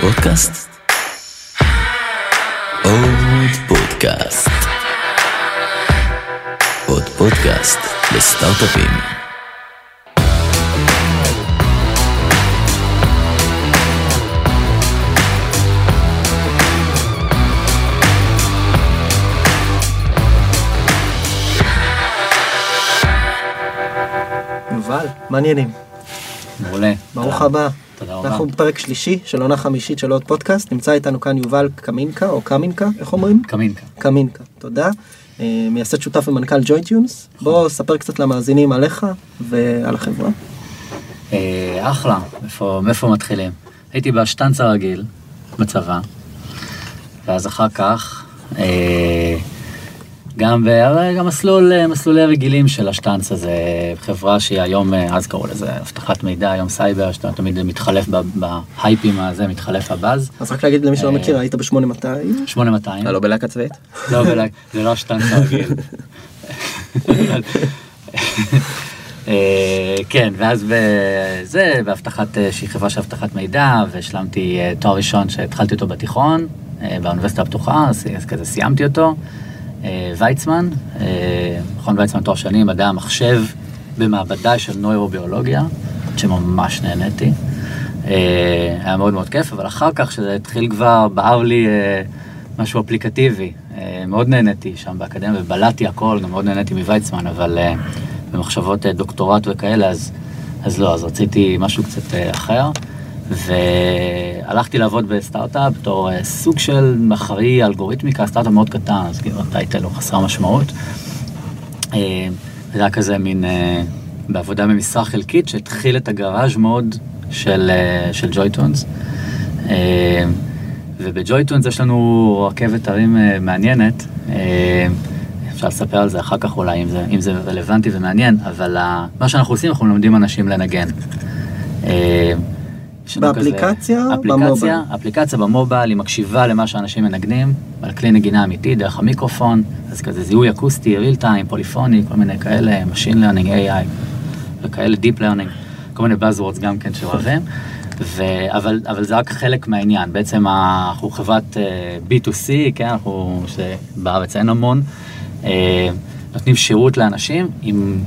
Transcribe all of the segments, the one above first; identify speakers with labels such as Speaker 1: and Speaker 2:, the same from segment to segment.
Speaker 1: פודקאסט? עוד פודקאסט. עוד פודקאסט לסטארט-אפים.
Speaker 2: יובל, מעניינים.
Speaker 3: מעולה.
Speaker 2: ברוך. הבא.
Speaker 3: תודה רבה.
Speaker 2: אנחנו בפרק שלישי של עונה חמישית של עוד פודקאסט. נמצא איתנו כאן יובל קמינקה, או קמינקה, איך אומרים?
Speaker 3: קמינקה.
Speaker 2: קמינקה, תודה. אה, מייסד שותף ומנכ"ל JoyTunes. בוא ספר קצת למאזינים עליך ועל החברה.
Speaker 3: אה, אחלה, מאיפה, מתחילים? הייתי בשטנץ הרגיל, בצבא, ואז אחר כך, אה, גם, ב, גם מסלול, אה, מסלולי הרגילים של השטנץ הזה, חברה שהיא היום, אה, אז קראו לזה אבטחת מידע, היום סייבר, שאתה תמיד מתחלף ב- בהייפים הזה, מתחלף הבאז.
Speaker 2: אז רק להגיד למי שלא
Speaker 3: אה,
Speaker 2: מכיר, היית ב-8200.
Speaker 3: 8200.
Speaker 4: לא בלהקה צבאית?
Speaker 3: לא, בלק, זה לא השטנץ הרגיל. כן, ואז בזה, באבטחת, שהיא חברה של אבטחת מידע, והשלמתי תואר ראשון שהתחלתי אותו בתיכון, באוניברסיטה הפתוחה, אז כזה סיימתי אותו. אה, ויצמן, אה, מכון ויצמן תואר שני, מדעי המחשב, במעבדה של נוירוביולוגיה, שממש נהניתי. אה, היה מאוד מאוד כיף, אבל אחר כך, שזה התחיל כבר, בער לי משהו אפליקטיבי. מאוד נהניתי שם באקדמיה, ובלעתי הכל, גם מאוד נהניתי מוויצמן, אבל במחשבות דוקטורט וכאלה, אז, אז לא, אז רציתי משהו קצת אחר. והלכתי לעבוד בסטארט-אפ בתור אה, סוג של אחראי אלגוריתמיקה, סטארט-אפ מאוד קטן, אז כאילו הטייטל הוא חסר משמעות. אה, זה היה כזה מין, אה, בעבודה במשרה חלקית, שהתחיל את הגראז' מוד של, של ג'ויטונס. אה, ובג'ויטונס יש לנו רכבת הרים אה, מעניינת. אפשר לספר על זה אחר כך אולי, אם זה, אם זה רלוונטי ומעניין, אבל מה שאנחנו עושים, אנחנו מלמדים אנשים לנגן.
Speaker 2: באפליקציה?
Speaker 3: כזה? אפליקציה, אפליקציה במובייל, היא מקשיבה למה שאנשים מנגנים, על כלי נגינה אמיתי, דרך המיקרופון, אז כזה זיהוי אקוסטי, real time, פוליפוני, כל מיני כאלה, Machine Learning, AI, וכאלה Deep Learning, כל מיני Buzzwords גם כן שאוהבים, ו... אבל, אבל זה רק חלק מהעניין, בעצם אנחנו חברת אה, B2C, כן, אנחנו, שבארץ אין המון, אה, נותנים שירות לאנשים עם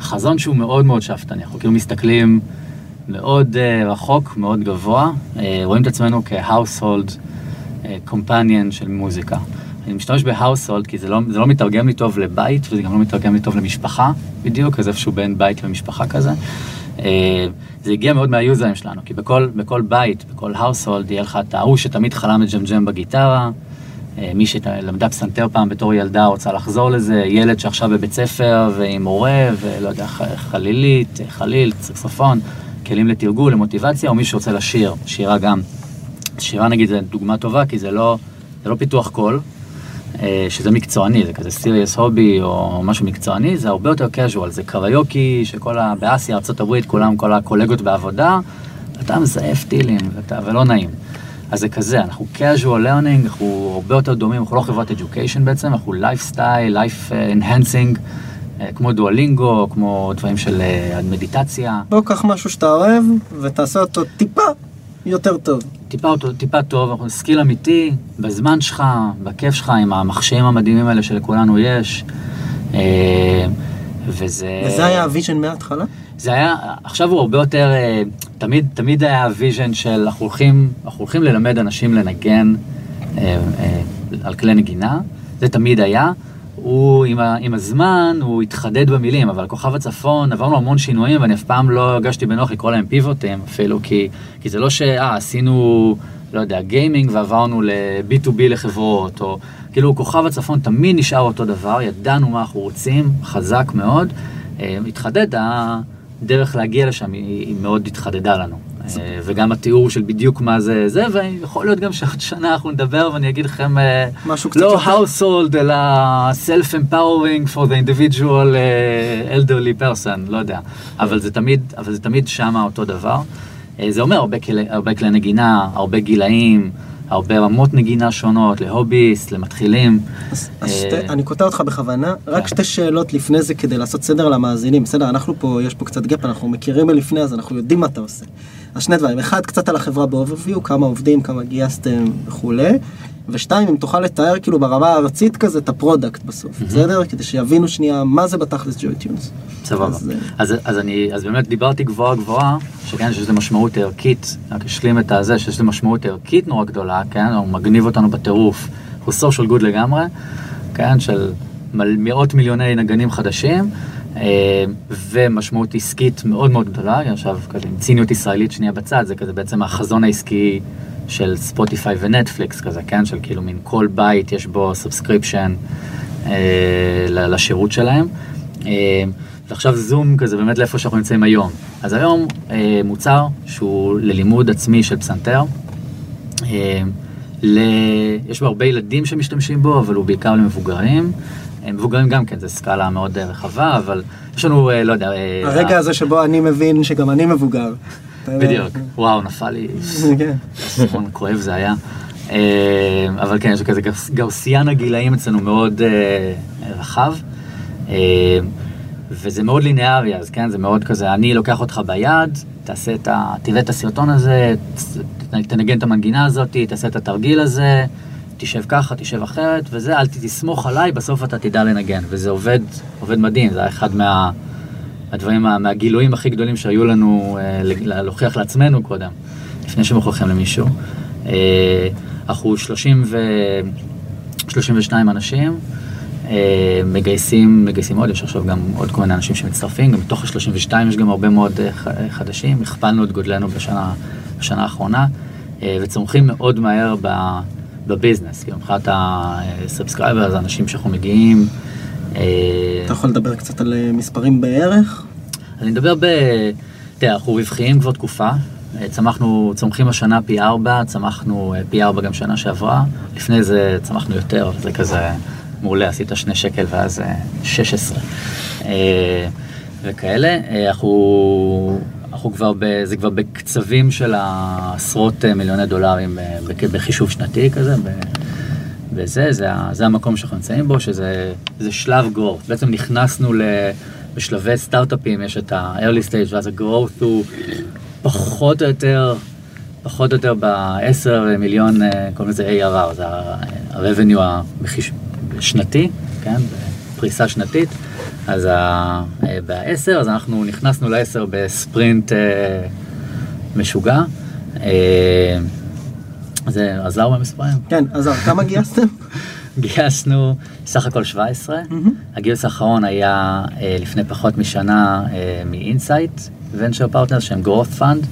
Speaker 3: חזון שהוא מאוד מאוד שאפתני, אנחנו כאילו מסתכלים מאוד uh, רחוק, מאוד גבוה, uh, רואים את עצמנו כ-household uh, companion של מוזיקה. אני משתמש ב-household כי זה לא, זה לא מתרגם לי טוב לבית וזה גם לא מתרגם לי טוב למשפחה בדיוק, אז איפשהו בין בית ומשפחה כזה. Uh, זה הגיע מאוד מהיוזרים שלנו, כי בכל, בכל בית, בכל household יהיה לך את ההוא שתמיד חלם לג'מג'ם בגיטרה, אה, מי שלמדה פסנתר פעם בתור ילדה רוצה לחזור לזה, ילד שעכשיו בבית ספר ועם מורה ולא יודע, חלילית, חליל, סקסופון, כלים לתרגול, למוטיבציה, או מי שרוצה לשיר, שירה גם. שירה נגיד זה דוגמה טובה, כי זה לא, זה לא פיתוח קול, אה, שזה מקצועני, זה כזה סיריוס הובי או משהו מקצועני, זה הרבה יותר casual, זה קריוקי שכל ה... באסיה, ארה"ב, כולם, כל הקולגות בעבודה, אתה מזייף טילים ואתה, ולא נעים. אז זה כזה, אנחנו casual learning, אנחנו הרבה יותר דומים, אנחנו לא חברת education בעצם, אנחנו lifestyle, life אה, enhancing, כמו דואלינגו, כמו דברים של אה, מדיטציה.
Speaker 2: בוא קח משהו שאתה אוהב ותעשה אותו טיפה יותר טוב.
Speaker 3: טיפה, אותו- טיפה טוב, אנחנו skill אמיתי, בזמן שלך, בכיף שלך, עם המכשירים המדהימים האלה שלכולנו יש. אה, וזה...
Speaker 2: וזה היה ה vision מההתחלה?
Speaker 3: זה היה, עכשיו הוא הרבה יותר, אה, תמיד, תמיד היה ה vision של אנחנו הולכים, אנחנו הולכים ללמד אנשים לנגן אה, אה, על כלי נגינה, זה תמיד היה. הוא עם, ה, עם הזמן, הוא התחדד במילים, אבל כוכב הצפון, עברנו המון שינויים ואני אף פעם לא הרגשתי בנוח לקרוא להם פיבוטים אפילו, כי, כי זה לא שאה, עשינו, לא יודע, גיימינג ועברנו ל-B2B לחברות, או כאילו כוכב הצפון תמיד נשאר אותו דבר, ידענו מה אנחנו רוצים, חזק מאוד. אה, התחדד, הדרך להגיע לשם היא, היא מאוד התחדדה לנו. אה, וגם התיאור של בדיוק מה זה זה, ויכול להיות גם שעוד שנה אנחנו נדבר ואני אגיד לכם, אה,
Speaker 2: משהו קצת
Speaker 3: לא
Speaker 2: יותר.
Speaker 3: household, אלא self-empowering for the individual אה, elderly person, לא יודע. אבל זה תמיד, אבל זה תמיד שמה אותו דבר. זה אומר הרבה כלי נגינה, הרבה גילאים, הרבה רמות נגינה שונות, ל hobbyist, למתחילים.
Speaker 2: אז, אז
Speaker 3: אה,
Speaker 2: שתי, אני קוטע אותך בכוונה, רק
Speaker 3: כן.
Speaker 2: שתי שאלות לפני זה כדי לעשות סדר למאזינים. בסדר, אנחנו פה, יש פה קצת gap, אנחנו מכירים מלפני, אז אנחנו יודעים מה אתה עושה. אז שני דברים, אחד, קצת על החברה ב overview, כמה עובדים, כמה גייסתם וכולי, ושתיים, אם תוכל לתאר כאילו ברמה הארצית כזה את ה product בסוף, בסדר? כדי שיבינו שנייה מה זה בתכלס JoyTunes.
Speaker 3: סבבה.
Speaker 2: אז, אה,
Speaker 3: אז, אז אני, אז באמת דיברתי גבוהה גבוהה, שכן, שיש לזה משמעות ערכית, רק אשלים את הזה, שיש לזה משמעות ערכית נורא גדולה, כן, הוא מגניב אותנו בטירוף, הוא social good לגמרי, כן, של מאות מיליוני נגנים חדשים, אה, ומשמעות עסקית מאוד מאוד גדולה, עכשיו כזה עם ציניות ישראלית שנייה בצד, זה כזה בעצם החזון העסקי של ספוטיפיי ונטפליקס כזה, כן, של כאילו מין כל בית יש בו subscription לשירות שלהם. אה, ועכשיו זום כזה באמת לאיפה שאנחנו נמצאים היום. אז היום אה, מוצר שהוא ללימוד עצמי של פסנתר. אה, ל... יש בו הרבה ילדים שמשתמשים בו, אבל הוא בעיקר למבוגרים. אה, מבוגרים גם כן, זו סקאלה מאוד אה, רחבה, אבל יש לנו, לא יודע...
Speaker 2: הרגע הזה שבו אני מבין שגם אני מבוגר.
Speaker 3: בדיוק, וואו, נפל לי,
Speaker 2: כן.
Speaker 3: אסימון כואב זה היה. אבל כן, יש כזה גאוסיין הגילאים אצלנו מאוד רחב. וזה מאוד לינארי, אז כן, זה מאוד כזה, אני לוקח אותך ביד, תעשה את ה... תראה את הסרטון הזה, תנגן את המנגינה הזאת, תעשה את התרגיל הזה, תשב ככה, תשב אחרת, וזה, אל תסמוך עליי, בסוף אתה תדע לנגן. וזה עובד, עובד מדהים, זה היה אחד מה... הדברים, מה- מהגילויים הכי גדולים שהיו לנו אה, להוכיח לעצמנו קודם, לפני שמוכיחים למישהו. אה, אנחנו 30 ו... 32 אנשים, אה, מגייסים, מגייסים עוד, יש עכשיו גם עוד כל מיני אנשים שמצטרפים, גם מתוך ה-32 יש גם הרבה מאוד אה, חדשים, הכפלנו את גודלנו בשנה, בשנה האחרונה, אה, וצומחים מאוד מהר ב business, כאילו מבחינת ה subscriber, זה אנשים שאנחנו מגיעים. אה,
Speaker 2: אתה יכול לדבר קצת על אה, מספרים בערך?
Speaker 3: אני מדבר ב... תראה, אנחנו רווחיים כבר תקופה. צמחנו, צומחים השנה פי ארבע, צמחנו פי ארבע גם שנה שעברה. לפני זה צמחנו יותר, זה כזה מעולה, עשית שני שקל ואז אה, 16. אה, וכאלה. אנחנו, אנחנו כבר, ב, זה כבר בקצבים של העשרות אה, מיליוני דולרים אה, בחישוב שנתי כזה. ב, וזה, זה, זה המקום שאנחנו נמצאים בו, שזה זה שלב growth. בעצם נכנסנו ל... בשלבי סטארט-אפים, יש את ה-early stage, ואז ה-growth הוא פחות או יותר, פחות או יותר ב-10 מיליון, אה, קוראים לזה ARR, זה ה-revenue השנתי, כן, פריסה שנתית. אז אה, ב-10, אז אנחנו נכנסנו ל-10 בספרינט אה, משוגע. אה, זה עזר במספרים?
Speaker 2: כן, אז כמה גייסתם?
Speaker 3: גייסנו סך הכל 17. הגיוס האחרון היה אה, לפני פחות משנה אה, מ-Insight Venture Partners שהם growth fund,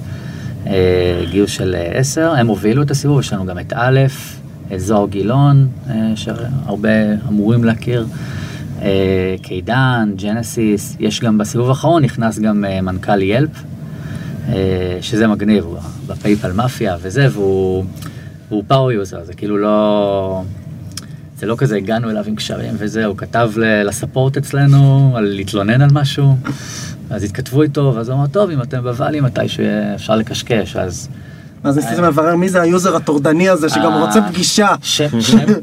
Speaker 3: אה, גיוס של אה, 10, הם הובילו את הסיבוב, יש לנו גם את א', את זוהר גילון, אה, שהרבה אמורים להכיר, אה, קידן, ג'נסיס, יש גם בסיבוב האחרון נכנס גם אה, מנכ"ל ילפ, אה, שזה מגניב, הוא ב PayPal Mafia וזה, והוא הוא power user, זה כאילו לא... זה לא כזה הגענו אליו עם קשרים וזה, הוא כתב ל support אצלנו על להתלונן על משהו, אז התכתבו איתו, ואז הוא אמר, טוב, אם אתם ב Valley מתישהו אפשר לקשקש, אז...
Speaker 2: אז ניסיתם לברר מי זה היוזר הטורדני הזה שגם
Speaker 3: אה,
Speaker 2: רוצה פגישה.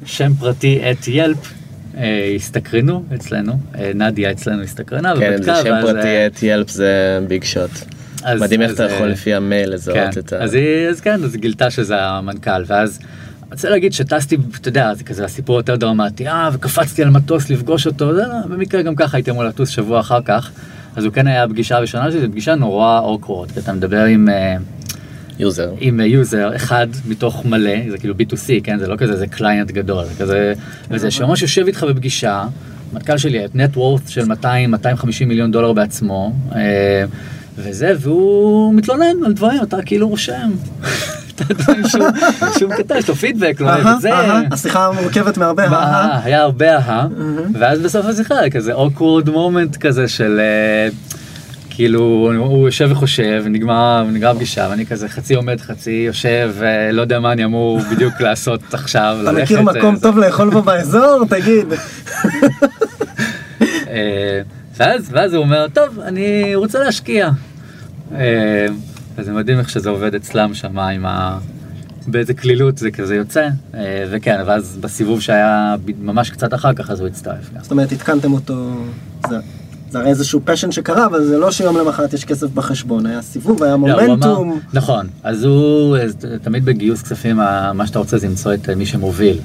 Speaker 3: שם, פרטי at Yelp, אה, הסתקרנו אצלנו, אה, נדיה אצלנו הסתקרנה,
Speaker 4: כן, זה שם
Speaker 3: ואז, אה,
Speaker 4: פרטי at Yelp זה big shot.
Speaker 3: אז-
Speaker 4: מדהים איך אתה יכול
Speaker 3: אה,
Speaker 4: לפי המייל לזהות
Speaker 3: כן,
Speaker 4: את ה...
Speaker 3: אז, היא, אז כן, אז היא גילתה שזה המנכ"ל, ואז אני רוצה להגיד שטסתי, אתה יודע, זה כזה הסיפור יותר דרמטי, אה, וקפצתי על מטוס לפגוש אותו, זה, לא, במקרה גם ככה הייתי אמור לטוס שבוע אחר כך, אז הוא כן היה הפגישה הראשונה שלי, זו פגישה נורא awkward, כי אתה מדבר עם, אה,
Speaker 4: user.
Speaker 3: עם user אחד מתוך מלא, זה כאילו B2C, כן, זה לא כזה, זה client גדול, זה כזה, וזה שממש יושב איתך בפגישה, מנכ"ל שלי, את net worth של 200-250 מיליון דולר בעצמו, אה, וזה, והוא מתלונן על דברים, אתה כאילו רושם. שהוא כתב, יש לו פידבק, לא זה.
Speaker 2: השיחה מורכבת מהרבה,
Speaker 3: מה,
Speaker 2: אהה.
Speaker 3: היה הרבה אהה, ואז בסוף השיחה כזה awkward moment כזה של אה, כאילו הוא יושב וחושב ונגמר נגמר הפגישה ואני כזה חצי עומד חצי יושב ולא יודע מה אני אמור בדיוק לעשות עכשיו.
Speaker 2: אתה
Speaker 3: ללכת,
Speaker 2: מכיר
Speaker 3: אה,
Speaker 2: מקום
Speaker 3: זה.
Speaker 2: טוב לאכול בו באזור? תגיד.
Speaker 3: אה, ואז, ואז הוא אומר, טוב, אני רוצה להשקיע. אה, וזה מדהים איך שזה עובד אצלם שם עם, ה, באיזה קלילות זה כזה יוצא, אה, וכן, ואז בסיבוב שהיה ממש קצת אחר כך, אז הוא הצטרף.
Speaker 2: זאת אומרת, עדכנתם אותו, זה, זה הרי איזשהו פשן שקרה, אבל זה לא שיום למחרת יש כסף בחשבון, היה סיבוב, היה
Speaker 3: לא,
Speaker 2: מומנטום.
Speaker 3: אמר- נכון, אז הוא, אז תמיד בגיוס כספים, מה שאתה רוצה זה למצוא את מי שמוביל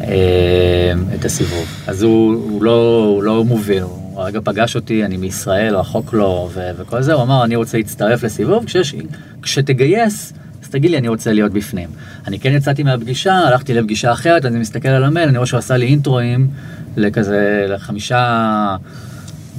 Speaker 3: אה, את הסיבוב. אז הוא, הוא, לא, הוא לא מוביל, הוא הרגע פגש אותי, אני מישראל, רחוק לו ו- וכל זה, הוא אמר, אני רוצה להצטרף לסיבוב, כשיש, כשתגייס, אז תגיד לי, אני רוצה להיות בפנים. אני כן יצאתי מהפגישה, הלכתי לפגישה אחרת, אני מסתכל על המייל, אני רואה שהוא עשה לי אינטרואים לכזה, לחמישה...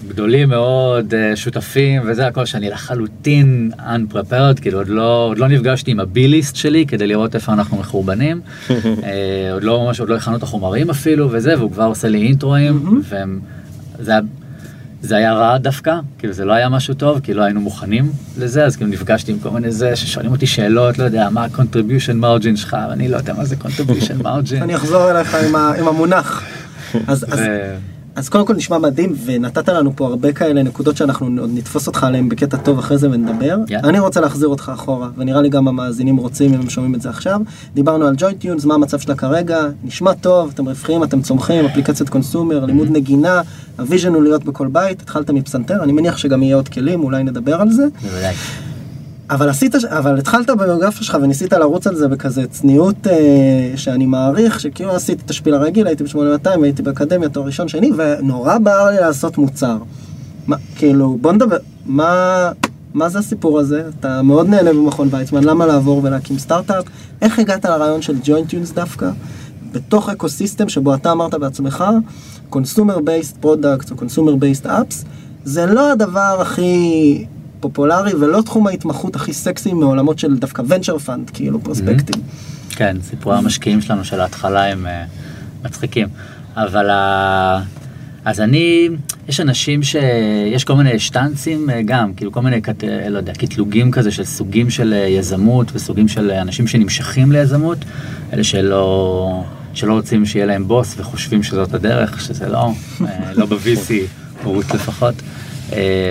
Speaker 3: גדולים מאוד, אה, שותפים וזה הכל שאני לחלוטין unprepared, כאילו עוד לא, עוד לא נפגשתי עם הביליסט שלי כדי לראות איפה אנחנו מחורבנים, אה, עוד לא ממש, עוד לא הכנו את החומרים אפילו וזה, והוא כבר עושה לי אינטרואים, והם, זה היה... זה היה רע דווקא, כאילו זה לא היה משהו טוב, כי לא היינו מוכנים לזה, אז כאילו נפגשתי עם כל מיני זה, ששואלים אותי שאלות, לא יודע, מה ה-contribution margin שלך, ואני לא יודע מה זה contribution margin.
Speaker 2: אני אחזור אליך עם המונח. אז, אז, קודם כל נשמע מדהים, ונתת לנו פה הרבה כאלה נקודות שאנחנו עוד נתפוס אותך עליהן בקטע טוב אחרי זה ונדבר.
Speaker 3: יאללה.
Speaker 2: אני רוצה להחזיר אותך אחורה, ונראה לי גם המאזינים רוצים אם הם שומעים את זה עכשיו. דיברנו על ג'וי טיונס, מה המצב שלה כרגע, נשמע טוב, אתם רווחיים, אתם צומחים, אפליקציית קונסומר, לימוד נגינה, ה vision הוא להיות בכל בית, התחלת מפסנתר, אני מניח שגם יהיה עוד כלים, אולי נדבר על זה.
Speaker 3: בוודאי.
Speaker 2: אבל עשית, אבל התחלת בביוגרפיה שלך וניסית לרוץ על זה בכזה צניעות אה, שאני מעריך, שכאילו עשיתי את השפיל הרגיל, הייתי ב-8200, הייתי באקדמיה, תואר ראשון שני, ונורא בער לי לעשות מוצר. מה, כאילו, בוא נדבר, מה, מה זה הסיפור הזה? אתה מאוד נהנה במכון ויצמן, למה לעבור ולהקים סטארט-אפ? איך הגעת לרעיון של JoyTunes דווקא? בתוך אקוסיסטם שבו אתה אמרת בעצמך, consumer based products או consumer based apps, זה לא הדבר הכי פופולרי ולא תחום ההתמחות הכי סקסי מעולמות של דווקא venture fund, כאילו פרוספקטים.
Speaker 3: כן, סיפורי המשקיעים שלנו של ההתחלה הם אה, מצחיקים. אבל ה... אז אני, יש אנשים ש... יש כל מיני שטנצים אה, גם, כאילו כל מיני, קט... לא יודע, קטלוגים כזה של סוגים של יזמות וסוגים של אנשים שנמשכים ליזמות, אלה שלא, שלא רוצים שיהיה להם בוס וחושבים שזאת הדרך, שזה לא, לא ב-VC, הורות לפחות,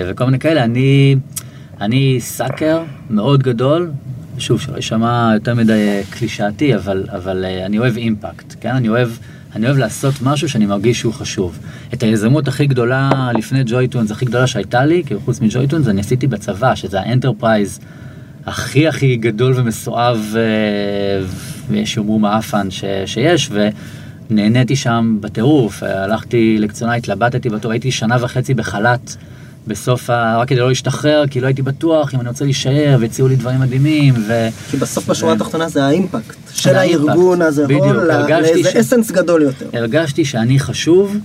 Speaker 3: וכל מיני כאלה. אני, אני sucker מאוד גדול, שוב, שלא יישמע יותר מדי אה, קלישאתי, אבל, אבל אה, אני אוהב impact, כן? אני אוהב, אני אוהב לעשות משהו שאני מרגיש שהוא חשוב. את היזמות הכי גדולה לפני JoyTunes, הכי גדולה שהייתה לי, כאילו חוץ מ JoyTunes, אני עשיתי בצבא, שזה ה enterprise הכי הכי גדול ומסואב, אה, ויש שיאמרו מעפן ש, שיש, ונהניתי שם בטירוף, אה, הלכתי לקצונה, התלבטתי בתור, הייתי שנה וחצי בחל"ת. בסוף, רק כדי לא להשתחרר, כי לא הייתי בטוח אם אני רוצה להישאר, והציעו לי דברים מדהימים, ו...
Speaker 2: כי בסוף בשורה התחתונה זה האימפקט של. הארגון הזה,
Speaker 3: הרגשתי
Speaker 2: לאיזה אסנס גדול יותר.
Speaker 3: הרגשתי שאני חשוב.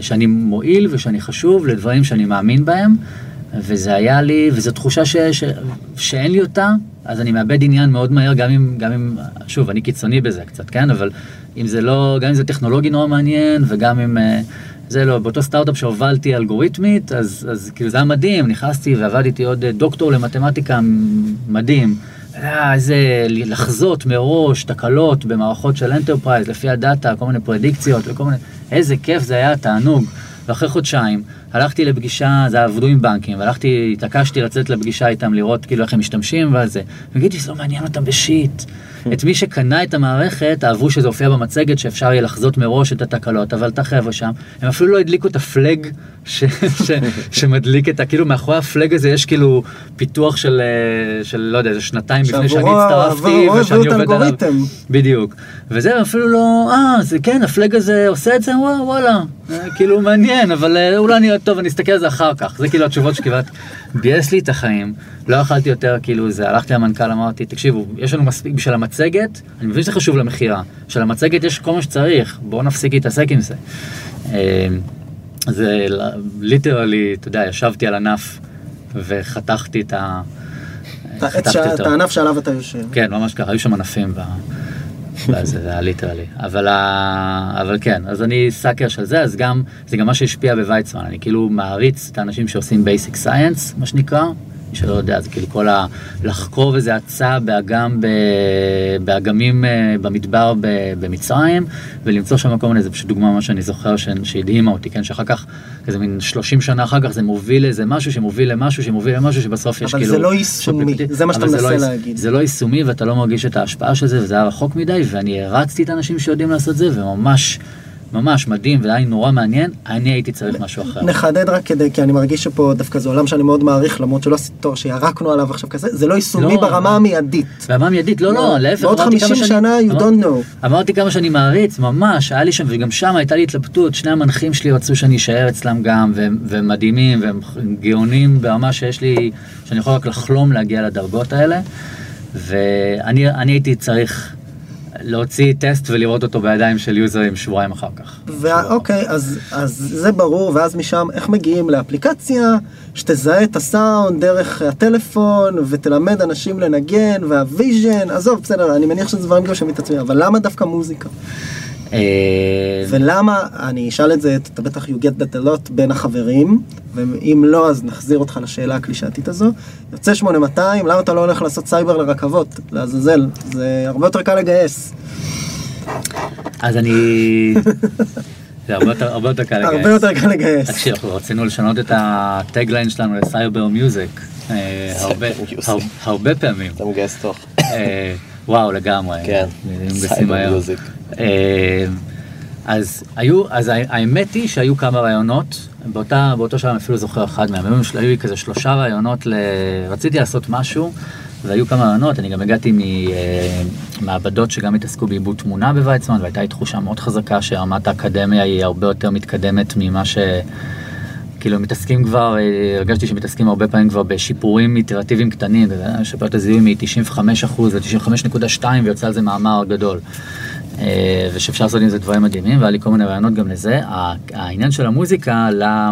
Speaker 3: שאני מועיל ושאני חשוב לדברים שאני מאמין בהם, וזה היה לי, וזו תחושה ש... ש... שאין לי אותה, אז אני מאבד עניין מאוד מהר, גם אם, גם אם, שוב, אני קיצוני בזה קצת, כן? אבל אם זה לא, גם אם זה טכנולוגי נורא מעניין, וגם אם... זה לא, באותו סטארט-אפ שהובלתי אלגוריתמית, אז, אז כאילו זה היה מדהים, נכנסתי ועבדתי עוד אה, דוקטור למתמטיקה מדהים. היה איזה לחזות מראש תקלות במערכות של enterprise לפי ה data, כל מיני פרדיקציות וכל מיני, איזה כיף זה היה, תענוג. ואחרי חודשיים הלכתי לפגישה, זה עבדו עם בנקים, והלכתי, התעקשתי לצאת לפגישה איתם לראות כאילו איך הם משתמשים וזה, וגידי שזה לא מעניין אותם בשיט. את מי שקנה את המערכת, אהבו שזה הופיע במצגת שאפשר יהיה לחזות מראש את התקלות, אבל את החבר'ה שם, הם אפילו לא הדליקו את הפלג ש, ש, שמדליק את ה... כאילו מאחורי הפלג הזה יש כאילו פיתוח של, אה, של לא יודע, איזה שנתיים לפני שאני הצטרפתי, ושאני עובד עליו. בדיוק. וזה אפילו לא, אה, זה כן, הפלג הזה עושה את זה, וואלה, וואלה. אה, כאילו מעניין, אבל אה, אולי אני, טוב, אני אסתכל על זה אחר כך. זה כאילו התשובות שקיבלתי. ביאס לי את החיים, לא יכלתי יותר, כאילו זה, הלכתי למנכ"ל, אמרתי, תקשיבו, יש לנו מספיק בשביל המצגת, אני מבין שזה חשוב למכירה. בשביל המצגת יש כל מה שצריך, בואו נפסיק להתעסק עם זה. אה, זה ליטרלי, אתה יודע, ישבתי על ענף וחתכתי את ה...
Speaker 2: את הענף שעליו אתה יושב.
Speaker 3: כן, ממש ככה, היו שם ענפים ב... זה היה literally. אבל. אבל כן, אז אני sucker של זה, אז גם, זה גם מה שהשפיע בוויצמן, אני כאילו מעריץ את האנשים שעושים basic science, מה שנקרא, שלא יודע, זה כאילו כל ה... לחקור איזה אצה באגם, ב... באגמים אה, במדבר ב... במצרים, ולמצוא שם כל מיני, זה פשוט דוגמה מה שאני זוכר ש... שהדהימה אותי, כן, שאחר כך, איזה מין 30 שנה אחר כך זה מוביל לאיזה משהו שמוביל למשהו שמוביל למשהו שבסוף יש
Speaker 2: אבל
Speaker 3: כאילו...
Speaker 2: זה לא יישומי, זה מה שאתה
Speaker 3: אבל לא
Speaker 2: מנסה
Speaker 3: ייש-
Speaker 2: להגיד.
Speaker 3: זה לא יישומי ואתה לא מרגיש את ההשפעה של זה, וזה היה רחוק מדי, ואני הערצתי את האנשים שיודעים לעשות זה, וממש, ממש מדהים, והיה לי נורא מעניין, אני הייתי צריך משהו אחר.
Speaker 2: נחדד רק כדי, כי אני מרגיש שפה דווקא זה עולם שאני מאוד מעריך, למרות שלא עשיתי תואר שירקנו עליו עכשיו כזה, זה לא יישומי
Speaker 3: לא,
Speaker 2: ברמה
Speaker 3: אבל-
Speaker 2: המיידית.
Speaker 3: ברמה מיידית, לא, לא, להפך,
Speaker 2: בעוד
Speaker 3: אמרתי כמה
Speaker 2: 50
Speaker 3: שאני-
Speaker 2: שנה you don't know.
Speaker 3: אמרתי כמה שאני מעריץ, ממש, היה לי שם, וגם שם הייתה לי התלבטות, שני המנחים שלי רצו שאני אשאר אצלם גם, והם, והם מדהימים, והם גאונים ברמה שיש לי, שאני יכול רק לחלום להגיע לדרגות האלה, ואני אני הייתי צריך להוציא טסט ולראות אותו בידיים של יוזרים שבועיים אחר כך.
Speaker 2: ואוקיי, אז, אז זה ברור, ואז משם איך מגיעים לאפליקציה שתזהה את הסאונד דרך הטלפון ותלמד אנשים לנגן וה vision, עזוב, בסדר, אני מניח שזה דברים גם שמתעצמים, אבל למה דווקא מוזיקה?
Speaker 3: אה,
Speaker 2: ולמה, אני אשאל את זה, אתה בטח you get that a lot בין החברים, ואם לא, אז נחזיר אותך לשאלה הקלישאתית הזו. יוצא 8200, למה אתה לא הולך לעשות סייבר לרכבות? לעזאזל, זה הרבה יותר קל לגייס.
Speaker 3: אז אני... זה הרבה יותר- הרבה יותר קל לגייס.
Speaker 2: הרבה יותר קל לגייס.
Speaker 3: תקשיב, אנחנו רצינו לשנות את ה tagline שלנו ל cyber
Speaker 4: music.
Speaker 3: אה, הרבה- פעמים.
Speaker 4: אתה מגייס תוך.
Speaker 3: אה, וואו, לגמרי.
Speaker 4: כן,
Speaker 3: מגייסים
Speaker 4: סייבר
Speaker 3: מהר.
Speaker 4: music.
Speaker 3: אה, אז היו, אז האמת היא שהיו כמה רעיונות, באותה, באותו שלב אני אפילו זוכר אחד מהם, היו, לי כזה שלושה רעיונות, ל... רציתי לעשות משהו, והיו כמה רעיונות, אני גם הגעתי ממעבדות שגם התעסקו בעיבוד תמונה בוויצמן, והייתה לי תחושה מאוד חזקה שרמת האקדמיה היא הרבה יותר מתקדמת ממה ש... כאילו מתעסקים כבר, אה, הרגשתי שמתעסקים הרבה פעמים כבר בשיפורים איטרטיביים קטנים, לשפר את הזיהוי מ-95% ל-95.2 ויוצא על זה מאמר גדול. אה, ושאפשר לעשות עם זה דברים מדהימים, והיה לי כל מיני רעיונות גם לזה. העניין של המוזיקה עלה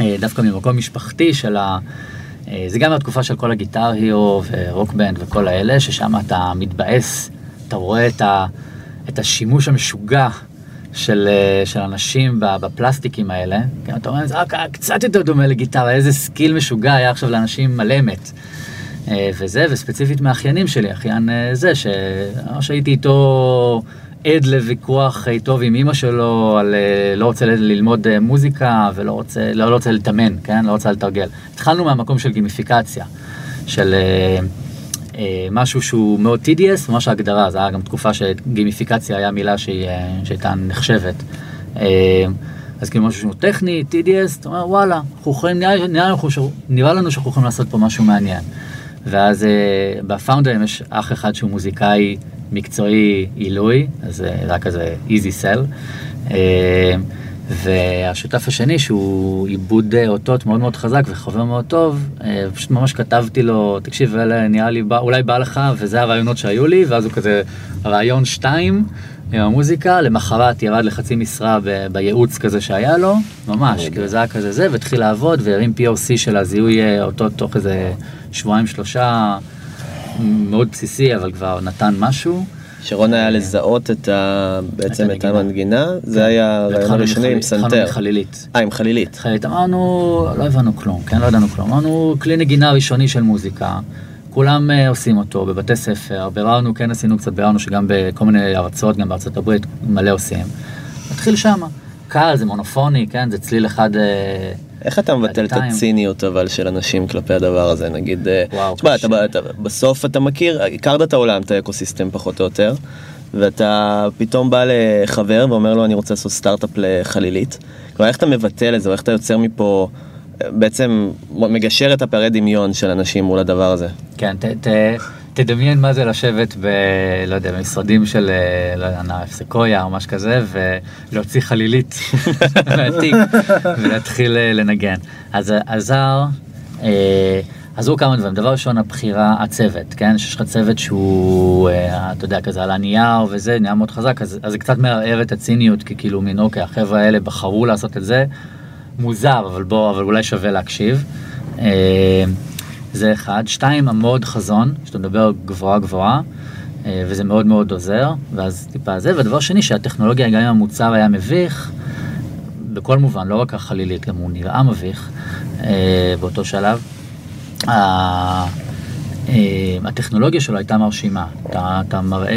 Speaker 3: אה, דווקא ממקום משפחתי של ה... אה, זה גם התקופה של כל ה Guitar Hero ו Rock Band וכל האלה, ששם אתה מתבאס, אתה רואה את, ה, את השימוש המשוגע של, של אנשים בפלסטיקים האלה. כן, אתה אומר, זה קצת יותר דומה לגיטרה, איזה skill משוגע היה עכשיו לאנשים מלא אמת. אה, וזה, וספציפית מהאחיינים שלי, אחיין אה, זה, שממש הייתי איתו עד לוויכוח איתו ועם אימא שלו על אה, לא רוצה ללמוד אה, מוזיקה ולא רוצה, לא, לא רוצה להתאמן, כן? לא רוצה לתרגל. התחלנו מהמקום של גימיפיקציה, של אה, אה, משהו שהוא מאוד TDS, ממש ההגדרה, זו הייתה גם תקופה שגימיפיקציה היה מילה שהיא, אה, שהייתה נחשבת. אה, אז כאילו משהו שהוא טכני, TDS, אתה אומר וואלה, אנחנו יכולים, נראה, נראה, נראה לנו שאנחנו יכולים לעשות פה משהו מעניין. ואז אה, בפאונדרים יש אח אחד שהוא מוזיקאי מקצועי עילוי, אז אה, זה היה כזה easy sell. אה, והשותף השני שהוא עיבוד אותות מאוד מאוד חזק וחבר מאוד טוב, פשוט ממש כתבתי לו, תקשיב, אלה נראה לי, בא- אולי בא לך, וזה הרעיונות שהיו לי, ואז הוא כזה, רעיון שתיים עם המוזיקה, למחרת ירד לחצי משרה ב- בייעוץ כזה שהיה לו, ממש, כאילו זה היה כזה זה, והתחיל לעבוד והרים POC של הזיהוי אותות תוך איזה שבועיים שלושה, מאוד בסיסי, אבל כבר נתן משהו.
Speaker 4: שרון היה לזהות את ה... בעצם את. המנגינה, זה היה הרעיון הראשוני עם
Speaker 3: מחליל- התחלנו
Speaker 4: פסנתר.
Speaker 3: מחלילית.
Speaker 4: אה, עם חלילית.
Speaker 3: התחלת, אמרנו, לא הבנו כלום, כן, לא ידענו כלום. אמרנו, כלי נגינה ראשוני של מוזיקה, כולם uh, עושים אותו בבתי ספר, ביררנו, כן עשינו קצת, ביררנו שגם בכל מיני ארצות, גם בארצות הברית, מלא עושים. נתחיל שמה. קל, זה מונופוני, כן, זה צליל אחד...
Speaker 4: איך אתה מבטל את. הציניות אבל של אנשים כלפי הדבר הזה נגיד אה,
Speaker 3: וואו,
Speaker 4: תשמע. אתה, אתה, בסוף אתה מכיר הכרת את העולם את האקוסיסטם פחות או יותר ואתה פתאום בא לחבר ואומר לו אני רוצה לעשות סטארט-אפ לחלילית. כלומר איך אתה מבטל את זה או איך אתה יוצר מפה אה, בעצם מגשר את הפערי דמיון של אנשים מול הדבר הזה.
Speaker 3: כן, ת, ת, תדמיין מה זה לשבת ב... לא יודע, במשרדים של, אה, לא יודע, נעף סקויה או משהו כזה, ולהוציא חלילית מהתיק ולהתחיל אה, לנגן. אז עזר, אה, עזרו כמה דברים. דבר ראשון, הבחירה, הצוות, כן? שיש לך צוות שהוא, אתה יודע, כזה על הנייר וזה, נהיה מאוד חזק, אז, אז זה קצת מערער את הציניות, כי כאילו מין, אוקיי, החבר'ה האלה בחרו לעשות את זה, מוזר, אבל בוא, אבל אולי שווה להקשיב. זה אחד. שתיים, המאוד חזון, שאתה מדבר גבוהה גבוהה, אה, וזה מאוד מאוד עוזר, ואז טיפה זה. והדבר שני, שהטכנולוגיה, גם אם המוצר היה מביך, בכל מובן, לא רק החלילית, גם הוא נראה מביך אה, באותו שלב. אה, הטכנולוגיה שלו הייתה מרשימה. אתה, אתה מראה,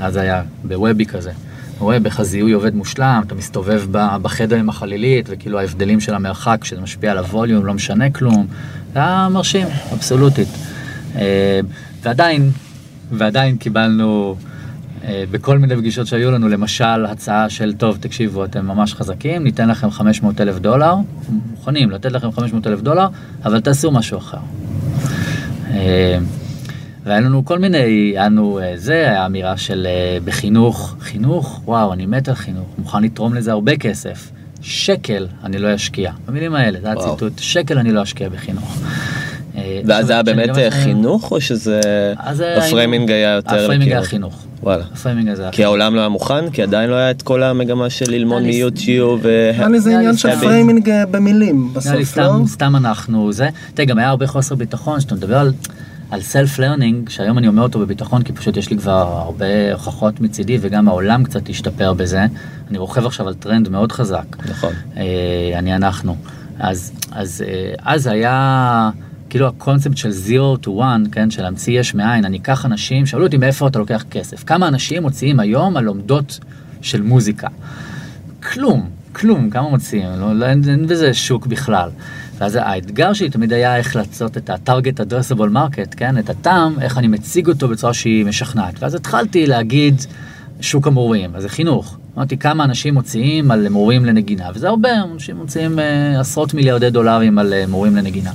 Speaker 3: אז היה בוובי כזה. רואה איך הזיהוי עובד מושלם, אתה מסתובב בחדר עם החלילית, וכאילו ההבדלים של המרחק, שזה משפיע על הווליום, לא משנה כלום. היה מרשים, אבסולוטית. אה, ועדיין, ועדיין קיבלנו אה, בכל מיני פגישות שהיו לנו, למשל הצעה של, טוב, תקשיבו, אתם ממש חזקים, ניתן לכם 500 אלף דולר, מוכנים לתת לכם 500 אלף דולר, אבל תעשו משהו אחר. אה, והיה לנו כל מיני, היה לנו זה, היה אמירה של בחינוך, חינוך, וואו, אני מת על חינוך, מוכן לתרום לזה הרבה כסף. שקל אני לא אשקיע. במילים האלה, זה. הציטוט, שקל אני לא אשקיע בחינוך. אה,
Speaker 4: ואז זה היה באמת אה, חינוך, או שזה...
Speaker 3: אז ה
Speaker 4: framing היה יותר...
Speaker 3: ה framing
Speaker 4: היה
Speaker 3: חינוך.
Speaker 4: וואלה.
Speaker 3: ה framing הזה היה
Speaker 4: כי העולם לא היה מוכן? כי עדיין לא היה את כל המגמה של ללמוד
Speaker 3: היה
Speaker 4: מיוטיוב ו...
Speaker 2: נראה לי זה עניין של. framing אה, במילים בסוף, לא?
Speaker 3: סתם אנחנו, זה, תראה, גם היה הרבה חוסר ביטחון, שאתה מדבר על, על self learning, שהיום אני אומר אותו בביטחון, כי פשוט יש לי כבר הרבה הוכחות מצידי, וגם העולם קצת השתפר בזה. אני רוכב עכשיו על טרנד מאוד חזק.
Speaker 4: נכון.
Speaker 3: אה, אני אנחנו. אז, אז, אה, אז היה כאילו הקונספט של 0 to 1, כן, של להמציא יש מאין. אני אקח אנשים, שאלו אותי מאיפה אתה לוקח כסף. כמה אנשים מוציאים היום על לומדות של מוזיקה? כלום, כלום, כמה מוציאים, לא, לא, אין, אין בזה שוק בכלל. ואז האתגר שלי תמיד היה איך לעשות את ה-target addressable market, כן, את הטעם, איך אני מציג אותו בצורה שהיא משכנעת. ואז התחלתי להגיד שוק המורים, אז זה חינוך. אמרתי כמה אנשים מוציאים על מורים לנגינה, וזה הרבה, אנשים מוציאים אה, עשרות מיליארדי דולרים על אה, מורים לנגינה.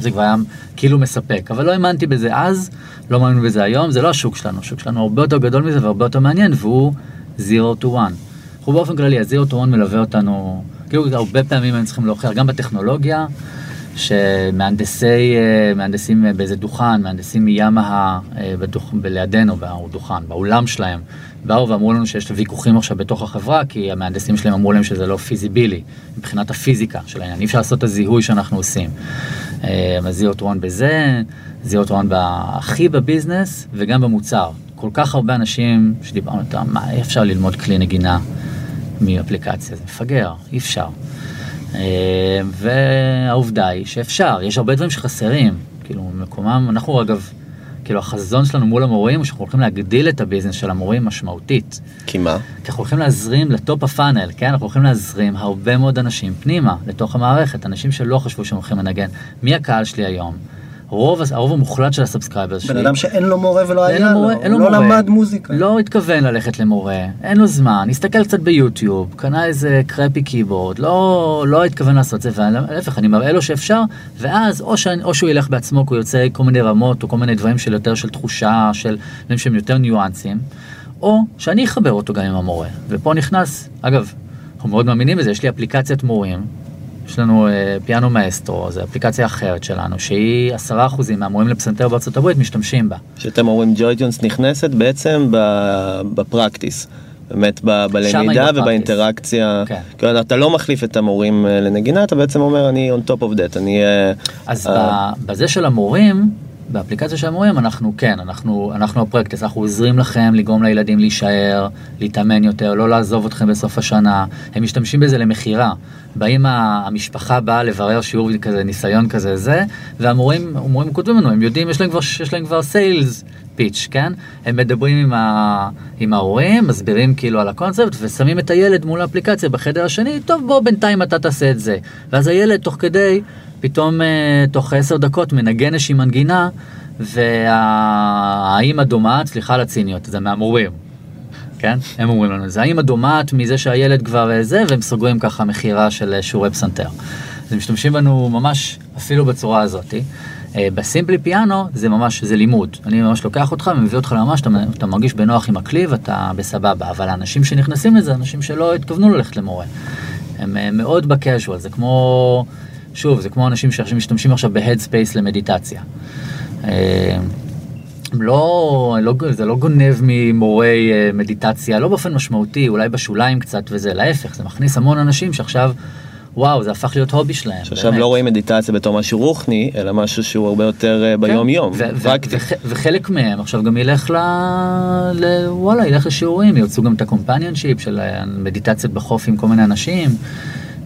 Speaker 3: זה כבר היה כאילו מספק, אבל לא האמנתי בזה אז, לא מאמין בזה היום, זה לא השוק שלנו, השוק שלנו הרבה יותר גדול מזה והרבה יותר מעניין, והוא 0 to 1. אנחנו באופן כללי, ה-0 to 1 מלווה אותנו, כאילו הרבה פעמים הם צריכים להוכיח, גם בטכנולוגיה, שמהנדסי, אה, מהנדסים אה, באיזה דוכן, מהנדסים מיאמה בדוכ... לידינו, בדוכן, באולם שלהם, באו ואמרו לנו שיש ויכוחים עכשיו בתוך החברה, כי המהנדסים שלהם אמרו להם שזה לא פיזיבילי, מבחינת הפיזיקה של העניין, אי אפשר לעשות את הזיהוי שאנחנו עושים. אה, אז זירו טרון בזה, זירו טרון הכי בביזנס וגם במוצר. כל כך הרבה אנשים שדיברנו איתם, מה, אי אפשר ללמוד כלי נגינה מאפליקציה, זה מפגר, אי אפשר. אה, והעובדה היא שאפשר, יש הרבה דברים שחסרים, כאילו מקומם, אנחנו אגב, כאילו החזון שלנו מול המורים הוא שאנחנו הולכים להגדיל את הביזנס של המורים משמעותית.
Speaker 4: כי מה?
Speaker 3: כי אנחנו הולכים להזרים לטופ הפאנל, כן? אנחנו הולכים להזרים הרבה מאוד אנשים פנימה, לתוך המערכת, אנשים שלא חשבו שהם הולכים לנגן. מי הקהל שלי היום? רוב, הרוב המוחלט של ה subscribers שלי.
Speaker 2: בן אדם שאין לו מורה ולא היה
Speaker 3: לו
Speaker 2: לו לא
Speaker 3: מורה.
Speaker 2: למד מוזיקה.
Speaker 3: לא התכוון ללכת למורה, אין לו זמן, הסתכל קצת ביוטיוב, קנה איזה crappy keyboard, לא, לא התכוון לעשות את זה, ולהפך, אני מראה לו שאפשר, ואז או, שאני, או שהוא ילך בעצמו, כי הוא יוצא כל מיני רמות, או כל מיני דברים של יותר של תחושה, של דברים שהם יותר ניואנסים, או שאני אחבר אותו גם עם המורה. ופה נכנס, אגב, אנחנו מאוד מאמינים בזה, יש לי אפליקציית מורים, יש לנו אה, פיאנו מאסטרו, זו אפליקציה אחרת שלנו, שהיא עשרה אחוזים מהמורים לפסנתר בארצות הברית משתמשים בה.
Speaker 4: שאתם אומרים ג'ויטיונס נכנסת בעצם ב practice. באמת ב- בלמידה. ובאינטראקציה.
Speaker 3: כן.
Speaker 4: כאילו, אתה לא מחליף את המורים אה, לנגינה, אתה בעצם אומר אני on top of that, אני... אה,
Speaker 3: אז ב- בזה של המורים, באפליקציה של המורים, אנחנו כן, אנחנו, אנחנו ה practice, אנחנו עוזרים לכם לגרום לילדים להישאר, להתאמן יותר, לא לעזוב אתכם בסוף השנה. הם משתמשים בזה למכירה. באים, המשפחה באה לברר שיעור כזה, ניסיון כזה, זה, והמורים המורים כותבים לנו, הם יודעים, יש להם כבר, יש להם כבר סיילס פיץ', כן? הם מדברים עם, ה, עם ההורים, מסבירים כאילו על הקונספט, ושמים את הילד מול האפליקציה בחדר השני, טוב בוא בינתיים אתה תעשה את זה. ואז הילד תוך כדי, פתאום אה, תוך עשר דקות מנגן איזושהי מנגינה, והאימא דומעת, סליחה על הציניות, זה מהמורים. כן? הם אומרים לנו זה. האמא דומעת מזה שהילד כבר אה, זה, והם סוגרים ככה מכירה של אה, שיעורי פסנתר. אז הם משתמשים בנו ממש אפילו בצורה הזאתי. אה, בסימפלי פיאנו זה ממש, זה לימוד. אני ממש לוקח אותך ומביא אותך לממש, אתה, אתה מרגיש בנוח עם הכלי ואתה בסבבה. אבל האנשים שנכנסים לזה, אנשים שלא התכוונו ללכת למורה. הם אה, מאוד בקאז'ואל, זה כמו, שוב, זה כמו אנשים שעכשיו משתמשים עכשיו בהדספייס למדיטציה. אה, לא, לא, זה לא גונב ממורי מדיטציה, לא באופן משמעותי, אולי בשוליים קצת וזה, להפך, זה מכניס המון אנשים שעכשיו, וואו, זה הפך להיות hobby שלהם.
Speaker 4: שעכשיו
Speaker 3: באמת.
Speaker 4: לא רואים מדיטציה בתור משהו רוחני, אלא משהו שהוא הרבה יותר אה, ביום יום.
Speaker 3: כן.
Speaker 4: פרקטי.
Speaker 3: וח- וחלק מהם עכשיו גם ילך ל... ל... וואלה, ילך לשיעורים, ירצו גם את ה companionship של המדיטציות בחוף עם כל מיני אנשים.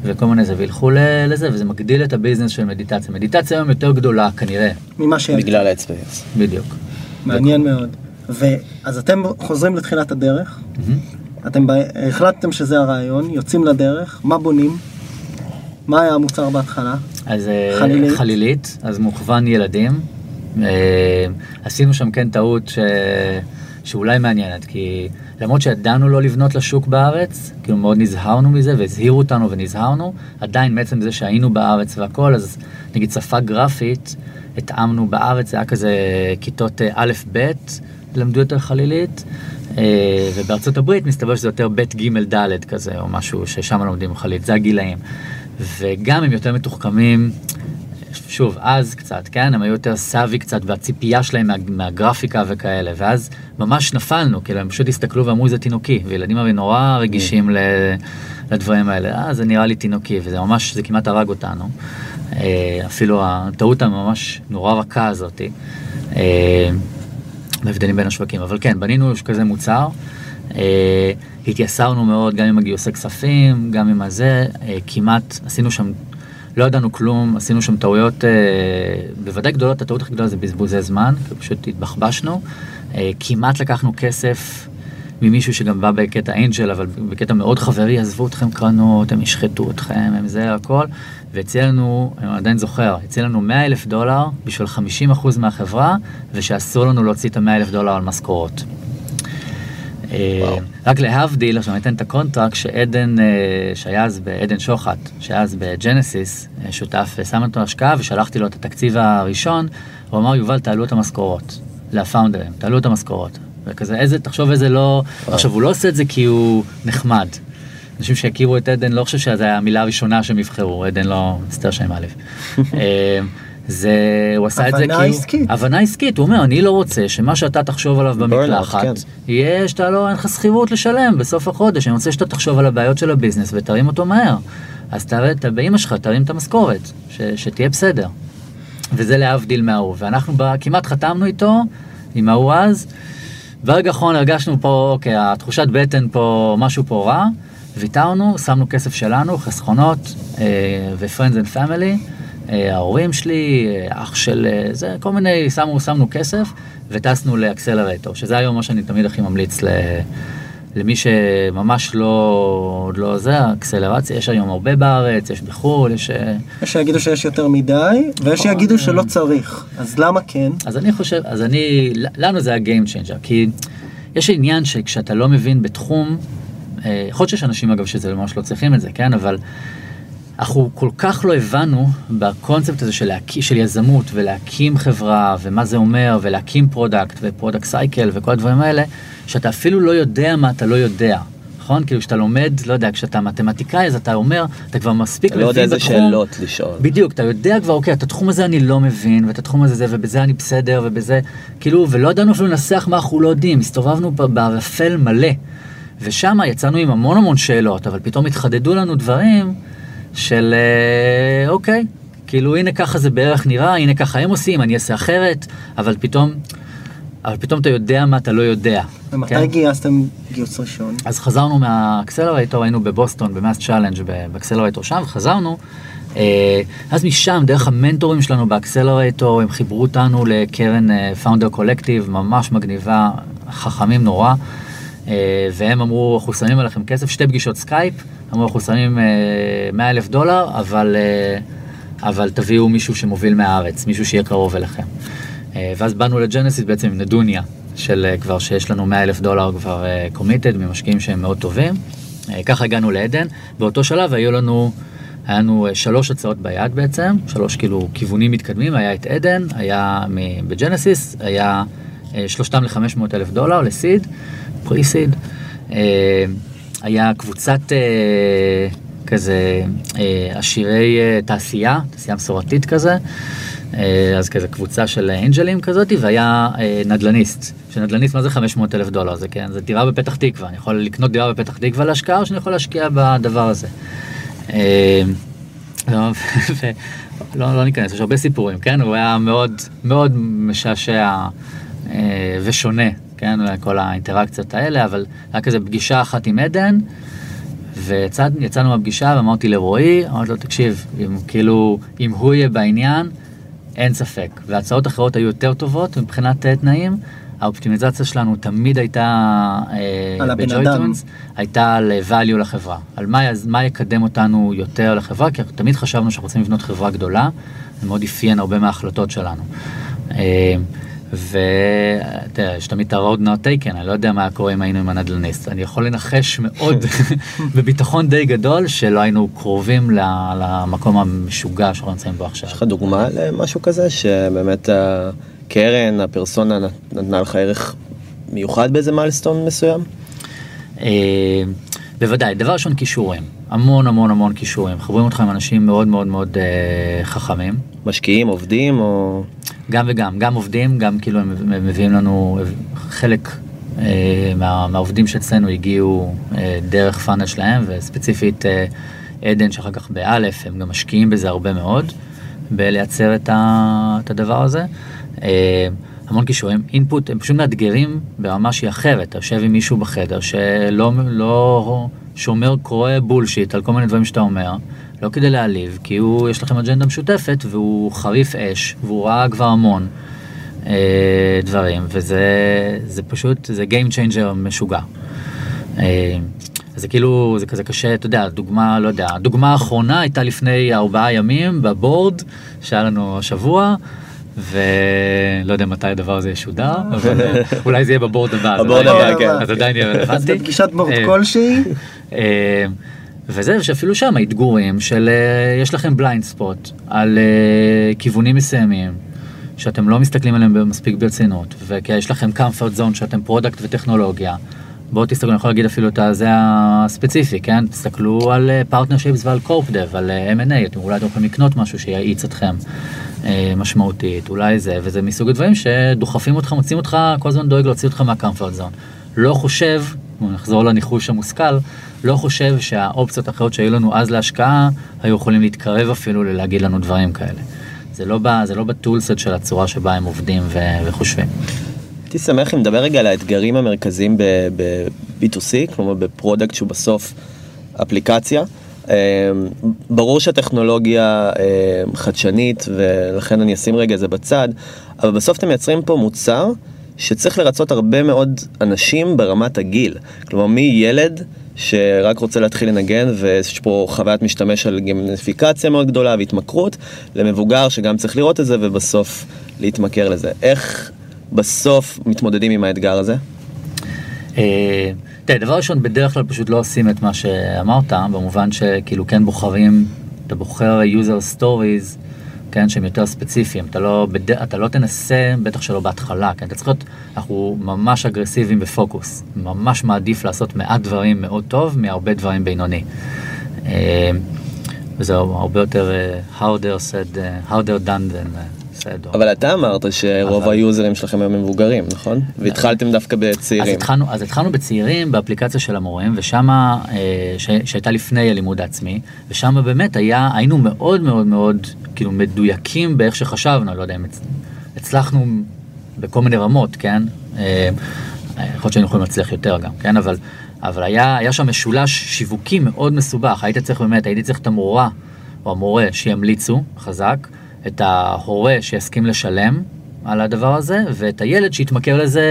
Speaker 3: וכל מיני זה, וילכו לזה, וזה מגדיל את הביזנס של מדיטציה. מדיטציה היום יותר גדולה כנראה,
Speaker 2: ממה ש...
Speaker 4: בגלל האצבעס.
Speaker 3: בדיוק.
Speaker 2: מעניין מאוד. ואז אתם חוזרים לתחילת הדרך, אתם ב... החלטתם שזה הרעיון, יוצאים לדרך, מה בונים? מה היה המוצר בהתחלה?
Speaker 3: אז אה,
Speaker 2: חלילית.
Speaker 3: חלילית, אז מוכוון ילדים. אה, עשינו שם כן טעות ש... שאולי מעניינת, כי למרות שידענו לא לבנות לשוק בארץ, כאילו מאוד נזהרנו מזה והזהירו אותנו ונזהרנו, עדיין מעצם זה שהיינו בארץ והכל, אז נגיד שפה גרפית, התאמנו בארץ, זה היה כזה כיתות אה, א'-ב', למדו יותר חלילית, אה, ובארצות הברית מסתבר שזה יותר ב' ג' ד' כזה, או משהו ששם לומדים חלילית, זה הגילאים. וגם הם יותר מתוחכמים, שוב, אז קצת, כן? הם היו יותר סאבי קצת, והציפייה שלהם מה, מהגרפיקה וכאלה, ואז ממש נפלנו, כאילו הם פשוט הסתכלו ואמרו זה תינוקי, וילדים הרי נורא רגישים ל, לדברים האלה, אה, זה נראה לי תינוקי, וזה ממש, זה כמעט הרג אותנו. אה, אפילו הטעות הממש נורא רכה הזאתי. אה, בהבדלים בין השווקים, אבל כן, בנינו כזה מוצר, התייסרנו מאוד גם עם הגיוסי כספים, גם עם הזה, אה, כמעט עשינו שם, לא ידענו כלום, עשינו שם טעויות, אה, בוודאי גדולות, הטעות הכי גדולה זה בזבוזי זמן, פשוט התבחבשנו, אה, כמעט לקחנו כסף. ממישהו שגם בא בקטע angel, אבל בקטע מאוד חברי, עזבו אתכם קרנות, הם ישחטו אתכם, הם זה הכל, והציע לנו, אני עדיין זוכר, הציע לנו 100 אלף דולר בשביל 50% מהחברה, ושאסור לנו להוציא את ה-100 אלף דולר על משכורות. אה, רק להבדיל, עכשיו אני אתן את ה contract שעדן, אה, שהיה אז בעדן שוחט, שהיה אז בג'נסיס, אה, שותף, שם אותו השקעה ושלחתי לו את התקציב הראשון, הוא אמר, יובל, תעלו את המשכורות, לפאונדרים, תעלו את המשכורות. וכזה, איזה, תחשוב איזה לא... עכשיו, הוא לא עושה את זה כי הוא נחמד. אנשים שהכירו את עדן, לא חושב שזו הייתה המילה הראשונה שהם יבחרו, עדן לא, מצטער שאני מעליב. זה, הוא עשה את זה כי...
Speaker 2: הבנה עסקית.
Speaker 3: הבנה עסקית, הוא אומר, אני לא רוצה שמה שאתה תחשוב עליו במקלחת,
Speaker 4: כן.
Speaker 3: יהיה שאתה לא, אין לך שכירות לשלם בסוף החודש, אני רוצה שאתה תחשוב על הבעיות של הביזנס ותרים אותו מהר. אז ת- באמא שלך תרים את המשכורת, ש, שתהיה בסדר. וזה להבדיל מההוא, ואנחנו ב, כמעט חתמנו איתו, עם ההוא אז, ברגע האחרון הרגשנו פה, אוקיי, התחושת בטן פה, משהו פה רע, ויתרנו, שמנו כסף שלנו, חסכונות אה, ו-friends and family, ההורים שלי, אה, אח של אה, זה, כל מיני, שמו, שמנו כסף, וטסנו לאקסלרטור, שזה היום מה שאני תמיד הכי ממליץ ל... למי שממש לא, עוד לא זה, אקסלרציה, יש היום הרבה בארץ, יש בחו"ל, יש... אה,
Speaker 2: יש שיגידו שיש יותר מדי, ויש שיגידו שלא צריך. אז למה כן?
Speaker 3: אז אני חושב, אז אני, לנו זה ה-game changer, כי יש עניין שכשאתה לא מבין בתחום, אה, יכול להיות שיש אנשים אגב שזה ממש לא צריכים את זה, כן? אבל אנחנו כל כך לא הבנו בקונספט הזה של, להק... של יזמות ולהקים חברה ומה זה אומר ולהקים product ו product cycle וכל הדברים האלה, שאתה אפילו לא יודע מה אתה לא יודע. נכון? כאילו כשאתה לומד, לא יודע, כשאתה מתמטיקאי אז אתה אומר, אתה כבר מספיק
Speaker 4: אתה לא יודע
Speaker 3: מבין
Speaker 4: איזה
Speaker 3: בתחום.
Speaker 4: שאלות לשאול.
Speaker 3: בדיוק, אתה יודע כבר, אוקיי, את התחום הזה אני לא מבין, ואת התחום הזה זה, ובזה אני בסדר, ובזה, כאילו, ולא ידענו אפילו לנסח מה אנחנו לא יודעים, הסתובבנו בערפל מלא. ושם יצאנו עם המון המון שאלות, אבל פתאום התחדדו לנו דברים של, אה, אוקיי, כאילו, הנה ככה זה בערך נראה, הנה ככה הם עושים, אני אעשה אחרת, אבל פתאום, אבל פתאום אתה יודע מה אתה לא יודע.
Speaker 2: ומתי
Speaker 3: כן?
Speaker 2: גייסתם גיוס ראשון?
Speaker 3: אז חזרנו מהאקסלרטור, היינו בבוסטון, במאס צ'אלנג' באקסלרטור שם, וחזרנו. אה, אז משם, דרך המנטורים שלנו באקסלרטור, הם חיברו אותנו לקרן פאונדר קולקטיב, ממש מגניבה, חכמים נורא. אה, והם אמרו, אנחנו שמים עליכם כסף, שתי פגישות סקייפ, אמרו, אנחנו שמים 100 אלף דולר, אבל, אה, אבל תביאו מישהו שמוביל מהארץ, מישהו שיהיה קרוב אליכם. אה, ואז באנו לג'נסיס בעצם עם נדוניה, של אה, כבר שיש לנו 100 אלף דולר כבר committed ממשקיעים שהם מאוד טובים. אה, ככה הגענו לעדן. באותו שלב היו לנו, היה לנו אה, שלוש הצעות ביד בעצם, שלוש כאילו כיוונים מתקדמים, היה את עדן, היה בג'נסיס, היה אה, שלושתם ל-500 אלף דולר ל seed, pre-seed. אה, היה קבוצת אה, כזה אה, עשירי תעשייה, תעשייה מסורתית כזה. אז כזה קבוצה של אנג'לים כזאת, והיה נדלניסט. שנדלניסט, מה זה 500 אלף דולר? זה כן, זה דירה בפתח תקווה. אני יכול לקנות דירה בפתח תקווה להשקעה, או שאני יכול להשקיע בדבר הזה. לא, לא, לא ניכנס, יש הרבה סיפורים, כן? הוא היה מאוד, מאוד משעשע ושונה, כן? כל האינטראקציות האלה, אבל היה כזה פגישה אחת עם עדן, ויצאנו מהפגישה ואמרתי לרועי, אמרתי לו, תקשיב, אם כאילו, אם הוא יהיה בעניין, אין ספק. והצעות אחרות היו יותר טובות מבחינת אה, תנאים. האופטימיזציה שלנו תמיד הייתה אה,
Speaker 2: על הבן אדם.
Speaker 3: הייתה על אה, value לחברה, על מה, מה יקדם אותנו יותר לחברה, כי תמיד חשבנו שאנחנו רוצים לבנות חברה גדולה, זה מאוד אפיין הרבה מההחלטות שלנו. אה, ותראה, יש תמיד את ה-road not taken, אני לא יודע מה היה קורה אם היינו עם הנדל"ניסט. אני יכול לנחש מאוד, בביטחון די גדול, שלא היינו קרובים למקום המשוגע שאנחנו נמצאים בו עכשיו.
Speaker 4: יש לך דוגמה למשהו כזה שבאמת הקרן, הפרסונה נת- נתנה לך ערך מיוחד באיזה מיילסטון מסוים?
Speaker 3: אה, בוודאי, דבר ראשון כישורים, המון המון המון כישורים, חברים אותך עם אנשים מאוד מאוד מאוד אה, חכמים,
Speaker 4: משקיעים, עובדים או...
Speaker 3: גם וגם, גם עובדים, גם כאילו הם מביאים לנו חלק אה, מה, מהעובדים שאצלנו הגיעו אה, דרך פאנל שלהם, וספציפית אה, עדן שאחר כך באלף, הם גם משקיעים בזה הרבה מאוד, בלייצר את, ה, את הדבר הזה. אה, המון כישורים, אינפוט, הם פשוט מאתגרים ברמה שהיא אחרת, אתה יושב עם מישהו בחדר שלא לא שאומר קורא בולשיט על כל מיני דברים שאתה אומר, לא כדי להעליב, כי הוא, יש לכם אג'נדה משותפת והוא חריף אש, והוא ראה כבר המון אה, דברים, וזה זה פשוט, זה Game Changer משוגע. אה, אז זה כאילו, זה כזה קשה, אתה יודע, דוגמה, לא יודע, הדוגמה האחרונה הייתה לפני ארבעה ימים בבורד, שהיה לנו השבוע, ולא יודע מתי הדבר הזה ישודר, אבל אה, אולי זה יהיה בבורד הבא. אז
Speaker 4: בבורד
Speaker 3: עדיין-
Speaker 4: הבא, כן.
Speaker 3: אז עדיין יהיה רלוונטי.
Speaker 2: בפגישת בורד
Speaker 3: אה,
Speaker 2: כלשהי,
Speaker 3: אה, וזה שאפילו שם האתגרים של אה, יש לכם blind spot על אה, כיוונים מסוימים שאתם לא מסתכלים עליהם מספיק ברצינות וכי יש לכם comfort zone שאתם product וטכנולוגיה. בואו תסתכלו, אני יכול להגיד אפילו את זה הספציפי, כן? תסתכלו על partnerships ועל corp dev, על אה, M&A, אתם אולי אתם יכולים לקנות משהו שיאיץ אתכם אה, משמעותית, אולי זה, וזה מסוג הדברים שדוחפים אותך, מוצאים אותך, כל הזמן דואג להוציא אותך מה comfort zone. לא חושב, נחזור לניחוש המושכל, לא חושב שהאופציות האחרות שהיו לנו אז להשקעה, היו יכולים להתקרב אפילו ללהגיד לנו דברים כאלה. זה לא, ב, זה לא ב toolset של הצורה שבה הם עובדים ו, וחושבים.
Speaker 4: הייתי שמח אם נדבר רגע על האתגרים המרכזיים ב-B2C, כלומר ב product שהוא בסוף אפליקציה. אה, ברור שהטכנולוגיה אה, חדשנית ולכן אני אשים רגע זה בצד, אבל בסוף אתם מייצרים פה מוצר שצריך לרצות הרבה מאוד אנשים ברמת הגיל. כלומר מילד שרק רוצה להתחיל לנגן ויש פה חוויית משתמש על גמיניפיקציה מאוד גדולה והתמכרות, למבוגר שגם צריך לראות את זה ובסוף להתמכר לזה. איך בסוף מתמודדים עם האתגר הזה?
Speaker 3: אה, תראה, דבר ראשון, בדרך כלל פשוט לא עושים את מה שאמרת, במובן שכאילו כן בוחרים, אתה בוחר user stories, כן, שהם יותר ספציפיים, אתה לא, בד... אתה לא תנסה, בטח שלא בהתחלה, כן, אתה צריך להיות, אנחנו ממש אגרסיביים בפוקוס, ממש מעדיף לעשות מעט דברים מאוד טוב מהרבה דברים בינוני. אה, וזה הרבה יותר uh, harder said, uh, harder done than uh, said.
Speaker 4: אבל אתה אמרת שרוב
Speaker 3: אבל-
Speaker 4: היוזרים שלכם הם מבוגרים, נכון? והתחלתם דווקא
Speaker 3: אז
Speaker 4: בצעירים.
Speaker 3: התחלנו, אז התחלנו בצעירים באפליקציה של המורים, אה, ש, שהייתה לפני הלימוד העצמי, ושם באמת היה, היינו מאוד מאוד מאוד כאילו מדויקים באיך שחשבנו, לא יודע אם הצ- הצלחנו בכל מיני רמות, כן? אה, יכול להיות שהיינו יכולים להצליח יותר גם, כן? אבל, אבל היה, היה שם משולש שיווקי מאוד מסובך, היית צריך באמת, הייתי צריך את המורה או המורה שימליצו חזק, את ההורה שיסכים לשלם על הדבר הזה, ואת הילד שיתמכר לזה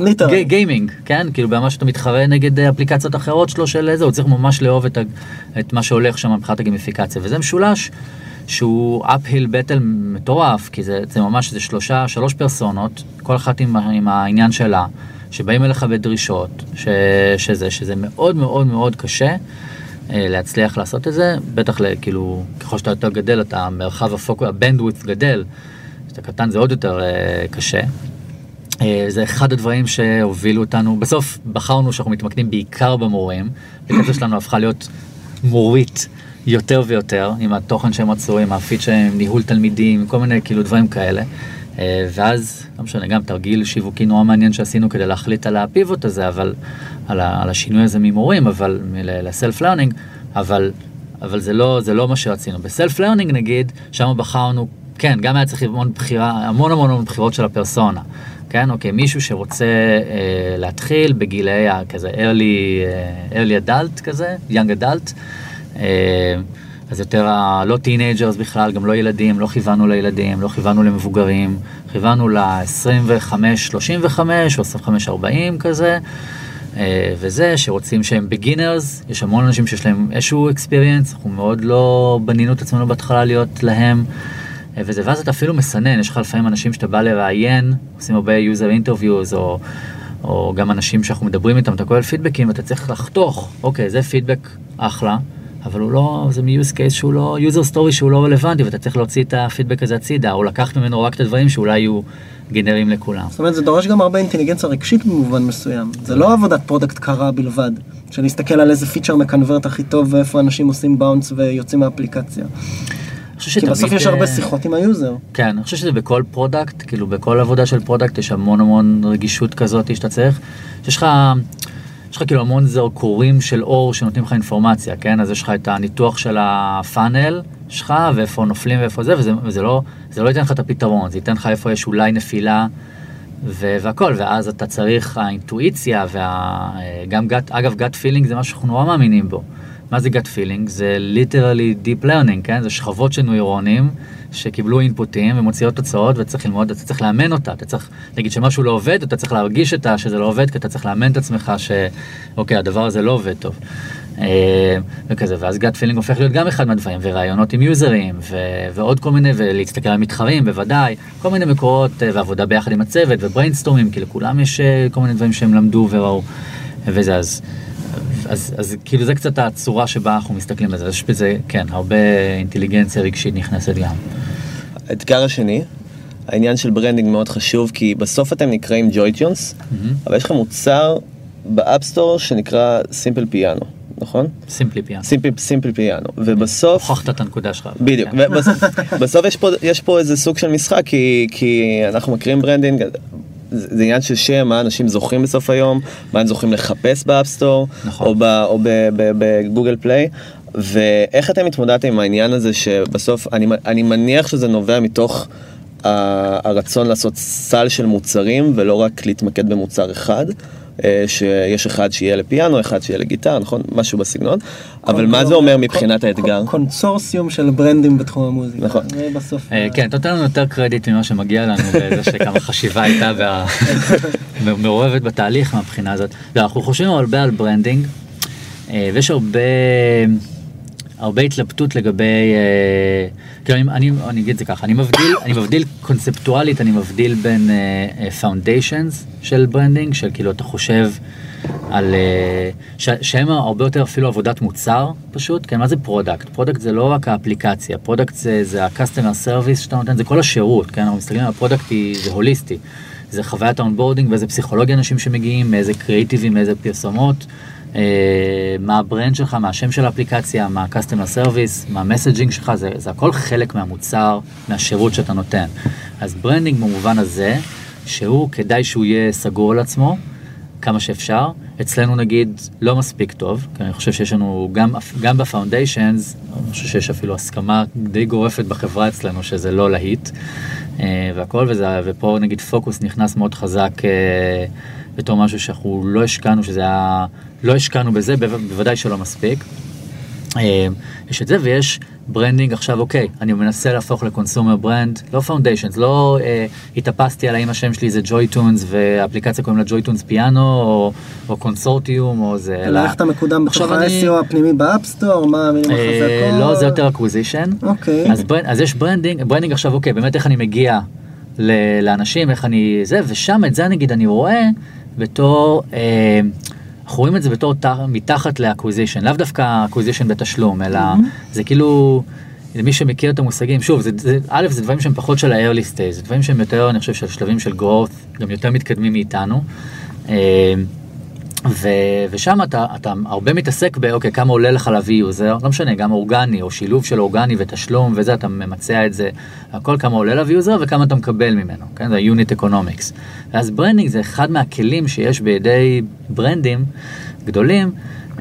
Speaker 3: literally. gaming, כן? כאילו ברמה שאתה מתחרה נגד אפליקציות אחרות שלו של זה, הוא צריך ממש לאהוב את, ה, את מה שהולך שם מבחינת הגיימיפיקציה, וזה משולש שהוא uphill battle מטורף, כי זה, זה ממש, זה שלושה, שלוש פרסונות, כל אחת עם, עם העניין שלה, שבאים אליך בדרישות, ש, שזה, שזה מאוד מאוד מאוד קשה. אה, להצליח לעשות את זה, בטח כאילו, ככל שאתה יותר גדל, אתה מרחב הפוקוס, ה bandwidth גדל, כשאתה קטן זה עוד יותר אה, קשה. אה, זה אחד הדברים שהובילו אותנו, בסוף בחרנו שאנחנו מתמקדים בעיקר במורים, הקטע שלנו הפכה להיות מורית יותר ויותר, עם התוכן שהם רצו, עם הפיד שלהם, ניהול תלמידים, כל מיני כאילו דברים כאלה. אה, ואז, לא משנה, גם תרגיל שיווקי נורא מעניין שעשינו כדי להחליט על ה pivot הזה, אבל, על, ה, על השינוי הזה ממורים, אבל, ל self learning, אבל, אבל זה לא, זה לא מה שרצינו. ב self learning נגיד, שם בחרנו כן, גם היה צריך המון בחירה, המון המון המון בחירות של הפרסונה. כן, אוקיי, מישהו שרוצה אה, להתחיל בגילאי כזה early, אה, early adult כזה, young adult, אז יותר ה- לא teenagers בכלל, גם לא ילדים, לא כיוונו לילדים, לא כיוונו למבוגרים, כיוונו ל-25-35 או 25-40 כזה. אה, וזה שרוצים שהם בגינרס, יש המון אנשים שיש להם איזשהו experience, אנחנו מאוד לא בנינו את עצמנו בהתחלה להיות להם. אה, וזה, ואז אתה אפילו מסנן, יש לך לפעמים אנשים שאתה בא לראיין, עושים הרבה user interviews, או, או גם אנשים שאנחנו מדברים איתם, אתה כולל פידבקים, ואתה צריך לחתוך, אוקיי, זה פידבק אחלה, אבל הוא לא, זה מ-use case שהוא לא, user story שהוא לא רלוונטי, ואתה צריך להוציא את הפידבק הזה הצידה, או לקחת ממנו רק את הדברים שאולי יהיו גנרים לכולם.
Speaker 2: זאת אומרת, זה דורש גם הרבה אינטליגנציה רגשית במובן מסוים. זה לא עבודת product קרה בלבד, שנסתכל על איזה feature מקנברט הכי טוב ואיפה אנשים עושים bounce ויוצאים מהאפליקציה. כי בסוף יש הרבה
Speaker 3: אה,
Speaker 2: שיחות עם ה user.
Speaker 3: כן, אני חושב שזה בכל product, כאילו בכל עבודה של product יש המון המון רגישות כזאת שאתה צריך. יש לך, יש לך כאילו המון זרקורים של אור שנותנים לך אינפורמציה, כן? אז יש לך את הניתוח של ה funnel שלך, ואיפה נופלים ואיפה זה, וזה, וזה לא, זה לא ייתן לך את הפתרון, זה ייתן לך איפה יש אולי נפילה ו- והכל, ואז אתה צריך האינטואיציה, וגם gut, אגב, gut feeling זה משהו שאנחנו נורא מאמינים בו. מה זה gut feeling? זה literally deep learning, כן? זה שכבות של נוירונים שקיבלו אינפוטים ומוציאות תוצאות וצריך ללמוד, אתה צריך לאמן אותה, אתה צריך, נגיד שמשהו לא עובד, אתה צריך להרגיש את ה- שזה לא עובד, כי אתה צריך לאמן את עצמך שאוקיי, הדבר הזה לא עובד טוב. אה, וכזה, ואז gut feeling הופך להיות גם אחד מהדברים, וראיונות עם יוזרים, ו- ועוד כל מיני, ולהסתכל על מתחרים, בוודאי, כל מיני מקורות, אה, ועבודה ביחד עם הצוות, ובריינסטורמים, כי לכולם יש אה, כל מיני דברים שהם למדו וראו, וזה, אז, אז, אז כאילו זה קצת הצורה שבה אנחנו מסתכלים על זה, יש בזה, כן, הרבה אינטליגנציה רגשית נכנסת גם.
Speaker 4: האתגר השני, העניין של branding מאוד חשוב, כי בסוף אתם נקראים JoyTunes, אבל יש לכם מוצר ב App Store שנקרא Simple Piano, נכון?
Speaker 3: Simply Piano.
Speaker 4: Simple, Simple Piano, ובסוף...
Speaker 3: הוכחת את הנקודה שלך.
Speaker 4: בדיוק,
Speaker 3: כן.
Speaker 4: ובסוף בסוף יש, פה, יש פה איזה סוג של משחק, כי, כי אנחנו מכירים branding, זה עניין של שם, מה אנשים זוכרים בסוף היום, מה הם זוכרים לחפש ב
Speaker 3: App
Speaker 4: Store, נכון. או, ב, ב Google Play, ואיך אתם התמודדתם עם העניין הזה שבסוף, אני, אני מניח שזה נובע מתוך ה- הרצון לעשות סל של מוצרים, ולא רק להתמקד במוצר אחד. אה, שיש אחד שיהיה לפיאנו, אחד שיהיה לגיטרה, נכון? משהו בסגנון. אבל מה זה אומר מבחינת האתגר?
Speaker 2: קונסורציום של ברנדים בתחום המוזיקה.
Speaker 4: נכון.
Speaker 2: זה בסוף...
Speaker 3: אה, כן, אתה נותן לנו יותר קרדיט ממה שמגיע לנו בזה שכמה חשיבה הייתה וה- מעורבת בתהליך מהבחינה הזאת. לא, אנחנו חושבים הרבה על branding, אה, ויש הרבה, הרבה התלבטות לגבי, אה, כאילו אני, אני, אני אגיד את זה ככה, אני מבדיל, אני מבדיל קונספטואלית, אני מבדיל בין foundations של branding, של כאילו אתה חושב על, אה, ש, שהם הרבה יותר אפילו עבודת מוצר פשוט, כן, מה זה product? product זה לא רק האפליקציה, product זה, זה ה-customer service שאתה נותן, זה כל השירות, כן, אנחנו מסתכלים על ה product, זה הוליסטי. זה חוויית ה onboarding ואיזה פסיכולוגיה אנשים שמגיעים, מאיזה קריאיטיבים, מאיזה פרסומות, אה, מה ה brand שלך, מה השם של האפליקציה, מה ה-customer service, מה ה messaging שלך, זה, זה הכל חלק מהמוצר, מהשירות שאתה נותן. אז branding במובן הזה, שהוא כדאי שהוא יהיה סגור על עצמו, כמה שאפשר. אצלנו נגיד לא מספיק טוב, כי אני חושב שיש לנו גם, גם ב foundations, אני חושב שיש אפילו הסכמה די גורפת בחברה אצלנו שזה לא להיט אה, והכל, וזה, ופה נגיד פוקוס נכנס מאוד חזק אה, בתור משהו שאנחנו לא השקענו, שזה היה, לא השקענו בזה, בו- בוודאי שלא מספיק. אה, יש את זה ויש branding עכשיו אוקיי אני מנסה להפוך ל consumer brand לא foundations לא אה, התאפסתי על האם השם שלי זה JoyTunes והאפליקציה קוראים לה JoyTunes Piano או, או קונסורציום או זה
Speaker 2: אלא איך אתה מקודם בתוך ה-SEO הפנימי ב App Store, מה המילים
Speaker 3: אה,
Speaker 2: החזקות?
Speaker 3: לא זה יותר אקוויזישן
Speaker 2: אוקיי.
Speaker 3: אז, ברנ, אז יש ברנדינג ברנדינג עכשיו אוקיי באמת איך אני מגיע ל- לאנשים איך אני זה ושם את זה נגיד אני רואה בתור. אה, אנחנו רואים את זה בתור ת- מתחת ל acquisition, לאו דווקא acquisition בתשלום, אלא זה כאילו, למי שמכיר את המושגים, שוב, זה, זה, א', זה דברים שהם פחות של ה-early stage, זה דברים שהם יותר, אני חושב, של שלבים של growth, גם יותר מתקדמים מאיתנו. ו, ושם אתה, אתה הרבה מתעסק באוקיי, כמה עולה לך להביא user, לא משנה, גם אורגני או שילוב של אורגני ותשלום וזה, אתה ממצע את זה, הכל כמה עולה להביא user וכמה אתה מקבל ממנו, כן, זה ה-unit economics. ואז branding זה אחד מהכלים שיש בידי ברנדים גדולים,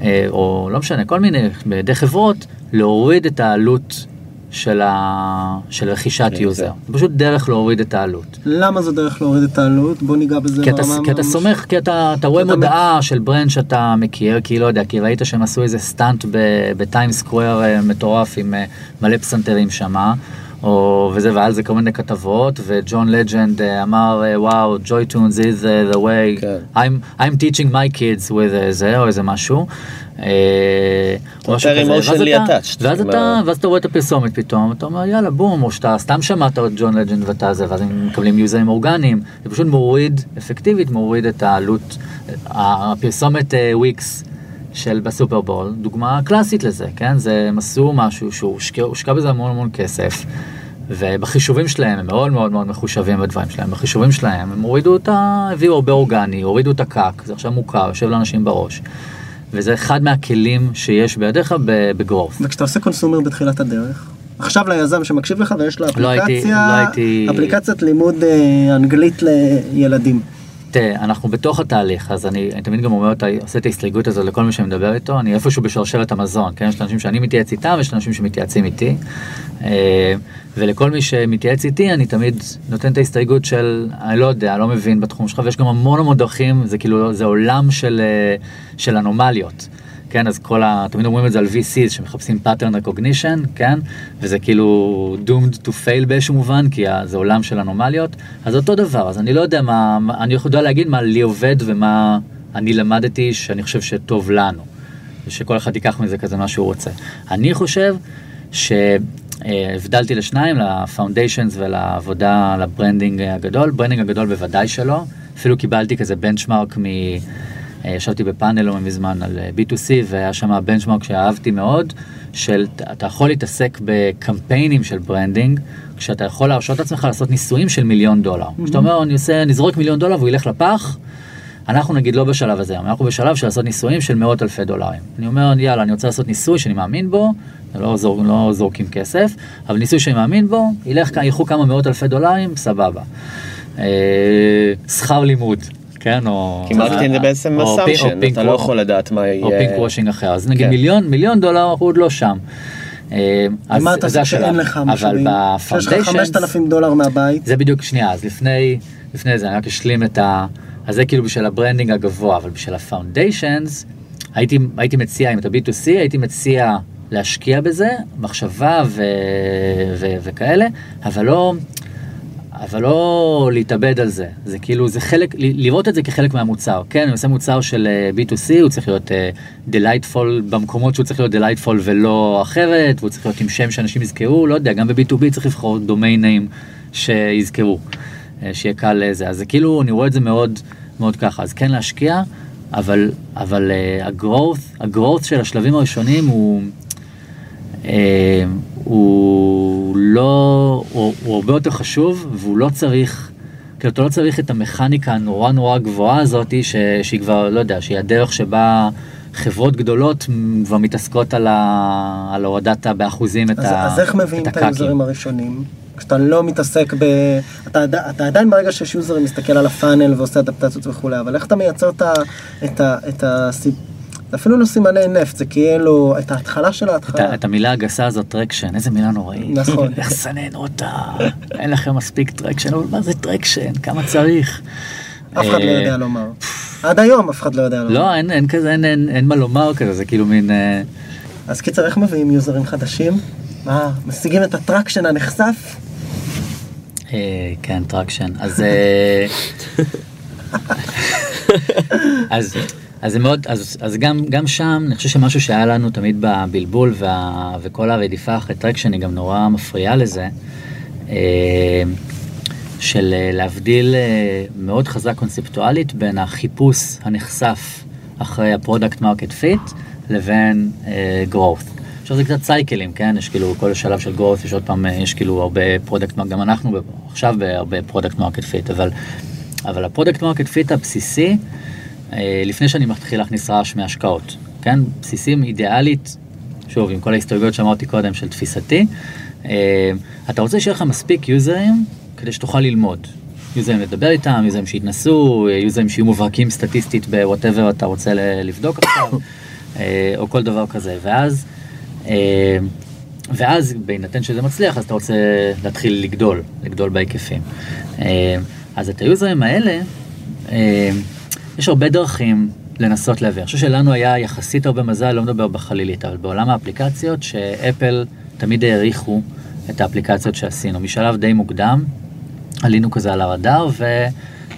Speaker 3: אה, או לא משנה, כל מיני, בידי חברות, להוריד את העלות של, ה... של רכישת
Speaker 4: כן,
Speaker 3: user.
Speaker 4: זה.
Speaker 3: זה פשוט דרך להוריד את העלות.
Speaker 2: למה זו דרך להוריד את העלות? בוא ניגע בזה
Speaker 3: כי אתה,
Speaker 2: ברמה
Speaker 3: כי אתה
Speaker 2: ממש-
Speaker 3: סומך, כי אתה, אתה רואה
Speaker 2: אתה
Speaker 3: מודעה של brand שאתה מכיר, כי לא יודע, כי ראית שהם עשו איזה stunt בטיים סקוויר אה, מטורף עם אה, מלא פסנתרים שמה, או וזה, והיה על זה כל מיני כתבות, וג'ון לג'נד אה, אמר, אה, וואו, ג'וי טונס is uh, the way,
Speaker 4: כן.
Speaker 3: I'm, I'm teaching my kids with אה, זה, או איזה משהו. אה,
Speaker 4: יותר
Speaker 3: אתה-
Speaker 4: attached,
Speaker 3: ואז אתה, ואז אתה רואה את הפרסומת פתאום, אתה אומר יאללה בום, או שאתה סתם שמעת את ג'ון לג'נד ואתה זה, ואז הם מקבלים יוזרים אורגניים, זה פשוט מוריד, אפקטיבית מוריד את העלות, הפרסומת אה, וויקס של בסופרבול, דוגמה קלאסית לזה, כן? זה, הם עשו משהו שהוא הושקע, הושקע בזה המון המון כסף. ובחישובים שלהם, הם מאוד מאוד מאוד מחושבים בדברים שלהם, בחישובים שלהם, הם הורידו את ה... הביאו הרבה אורגני, הורידו את הקאק, זה עכשיו מוכר, יושב לאנשים בראש. וזה אחד מהכלים שיש בידיך בגרוף.
Speaker 2: וכשאתה עושה קונסומר בתחילת הדרך, עכשיו ליזם שמקשיב לך ויש לו
Speaker 3: לא הייתי-
Speaker 2: אפליקציה,
Speaker 3: לא הייתי-
Speaker 2: אפליקציית לימוד אה, אנגלית לילדים.
Speaker 3: תראה, אנחנו בתוך התהליך, אז אני, אני תמיד גם אומר, אותה, עושה את ההסתייגות הזאת לכל מי שמדבר איתו, אני איפשהו בשרשרת המזון, כן? יש אנשים שאני מתייעץ איתם ויש אנשים שמתייעצים איתי. אה, ולכל מי שמתייעץ איתי, אני תמיד נותן את ההסתייגות של, אני לא יודע, לא מבין בתחום שלך, ויש גם המון המון דרכים, זה כאילו, זה עולם של, אה, של אנומליות. כן, אז כל ה... תמיד אומרים את זה על VCs שמחפשים pattern recognition, כן? וזה כאילו doomed to fail באיזשהו מובן, כי זה עולם של אנומליות. אז אותו דבר, אז אני לא יודע מה... אני יודע להגיד מה לי עובד ומה אני למדתי שאני חושב שטוב לנו. ושכל אחד ייקח מזה כזה מה שהוא רוצה. אני חושב שהבדלתי לשניים, ל foundations ולעבודה, ל branding הגדול. branding הגדול בוודאי שלא. אפילו קיבלתי כזה benchmark. אה, ישבתי בפאנל לא מזמן על אה, B2C והיה שם benchmark שאהבתי מאוד, של אתה יכול להתעסק בקמפיינים של branding, כשאתה יכול להרשות לעצמך לעשות ניסויים של מיליון דולר. כשאתה אומר, אני עושה, נזרוק מיליון דולר והוא ילך לפח, אנחנו נגיד לא בשלב הזה, אנחנו בשלב של לעשות ניסויים של מאות אלפי דולרים. אני אומר, יאללה, אני רוצה לעשות ניסוי שאני מאמין בו, לא, זור, לא זורקים כסף, אבל ניסוי שאני מאמין בו, ילך, ילכו כמה מאות אלפי דולרים, סבבה. אה, שכר לימוד, כן, או...
Speaker 4: כי marketing זה בעצם
Speaker 3: או פי- או
Speaker 4: assumption,
Speaker 3: pink
Speaker 4: אתה לא יכול לדעת מה
Speaker 3: או
Speaker 4: יהיה.
Speaker 3: pink washing אחר, אז נגיד
Speaker 4: כן.
Speaker 3: מיליון, מיליון דולר, אנחנו עוד לא שם. אה, אז
Speaker 2: ומה אתה עושה שאין. לך
Speaker 3: אבל
Speaker 2: משאבים? שיש לך
Speaker 3: ב foundations,
Speaker 2: 5,000 דולר מהבית,
Speaker 3: זה בדיוק שנייה, אז לפני, לפני זה אני רק אשלים את ה... אז זה כאילו בשביל ה branding הגבוה, אבל בשביל ה foundations, הייתי, הייתי מציע, אם אתה B2C, הייתי מציע להשקיע בזה, מחשבה ו, ו, וכאלה, אבל לא, אבל לא להתאבד על זה. זה כאילו, זה חלק, לראות את זה כחלק מהמוצר. כן, אני עושה מוצר של אה, B2C, הוא צריך להיות אה, delightful במקומות שהוא צריך להיות delightful ולא אחרת, והוא צריך להיות עם שם שאנשים יזכרו, לא יודע, גם ב-B2B צריך לבחור domain name שיזכרו, אה, שיהיה קל לזה. אז זה כאילו, אני רואה את זה מאוד, מאוד ככה. אז כן להשקיע, אבל, אבל אה, ה-growth, ה-growth של השלבים הראשונים הוא... אה, הוא לא, הוא, הוא הרבה יותר חשוב והוא לא צריך, כאילו אתה לא צריך את המכניקה הנורא נורא גבוהה הזאת ש, שהיא כבר, לא יודע, שהיא הדרך שבה חברות גדולות כבר מתעסקות על, ה, על הורדת באחוזים את
Speaker 2: אז,
Speaker 3: ה-
Speaker 2: אז איך מביאים את
Speaker 3: הקאקים.
Speaker 2: היוזרים הראשונים? כשאתה לא מתעסק ב... אתה, אתה עדיין ברגע שיש יוזר מסתכל על ה funnel ועושה אדפטציות וכולי, אבל איך אתה מייצר את ה... את ה... את ה... זה אפילו לא סימני נפט, זה כאילו את ההתחלה של
Speaker 3: את,
Speaker 2: ההתחלה.
Speaker 3: את המילה הגסה הזאת, traction, איזה מילה נוראית.
Speaker 2: נכון.
Speaker 3: איך סנן אותה, אין לכם מספיק traction, אבל מה זה traction, כמה צריך.
Speaker 2: אף אחד לא
Speaker 3: אה,
Speaker 2: יודע לומר. עד היום אף אחד לא יודע לומר.
Speaker 3: לא, אין, אין כזה, אין, אין, אין מה לומר כזה, זה כאילו מין... אה,
Speaker 2: אז קיצר, איך מביאים יוזרים חדשים? מה, משיגים את ה traction הנכסף?
Speaker 3: אה, כן, traction. אז... אז... אז זה מאוד, אז, אז גם, גם שם, אני חושב שמשהו שהיה לנו תמיד בבלבול וה, וכל הרדיפה אחרי traction היא גם נורא מפריעה לזה, אה, של אה, להבדיל אה, מאוד חזק קונספטואלית בין החיפוש הנכסף אחרי ה product market fit לבין growth. עכשיו זה קצת סייקלים, כן? יש כאילו כל שלב של growth, יש עוד פעם, יש כאילו הרבה product, גם אנחנו עכשיו בהרבה product market fit, אבל, אבל ה product market fit הבסיסי, לפני שאני מתחיל להכניס רעש מהשקעות, כן? בסיסים אידיאלית, שוב, עם כל ההסתייגויות שאמרתי קודם של תפיסתי, אה, אתה רוצה שיהיה לך מספיק יוזרים כדי שתוכל ללמוד. יוזרים לדבר איתם, יוזרים שיתנסו, אה, יוזרים שיהיו מובהקים סטטיסטית בוואטאבר אתה רוצה לבדוק עכשיו, אה, או כל דבר כזה. ואז, אה, ואז בהינתן שזה מצליח, אז אתה רוצה להתחיל לגדול, לגדול בהיקפים. אה, אז את היוזרים האלה, אה, יש הרבה דרכים לנסות להביא. אני חושב שלנו היה יחסית הרבה מזל, לא מדבר בחלילית, אבל בעולם האפליקציות, שאפל תמיד העריכו את האפליקציות שעשינו. משלב די מוקדם, עלינו כזה על הרדאר, ו...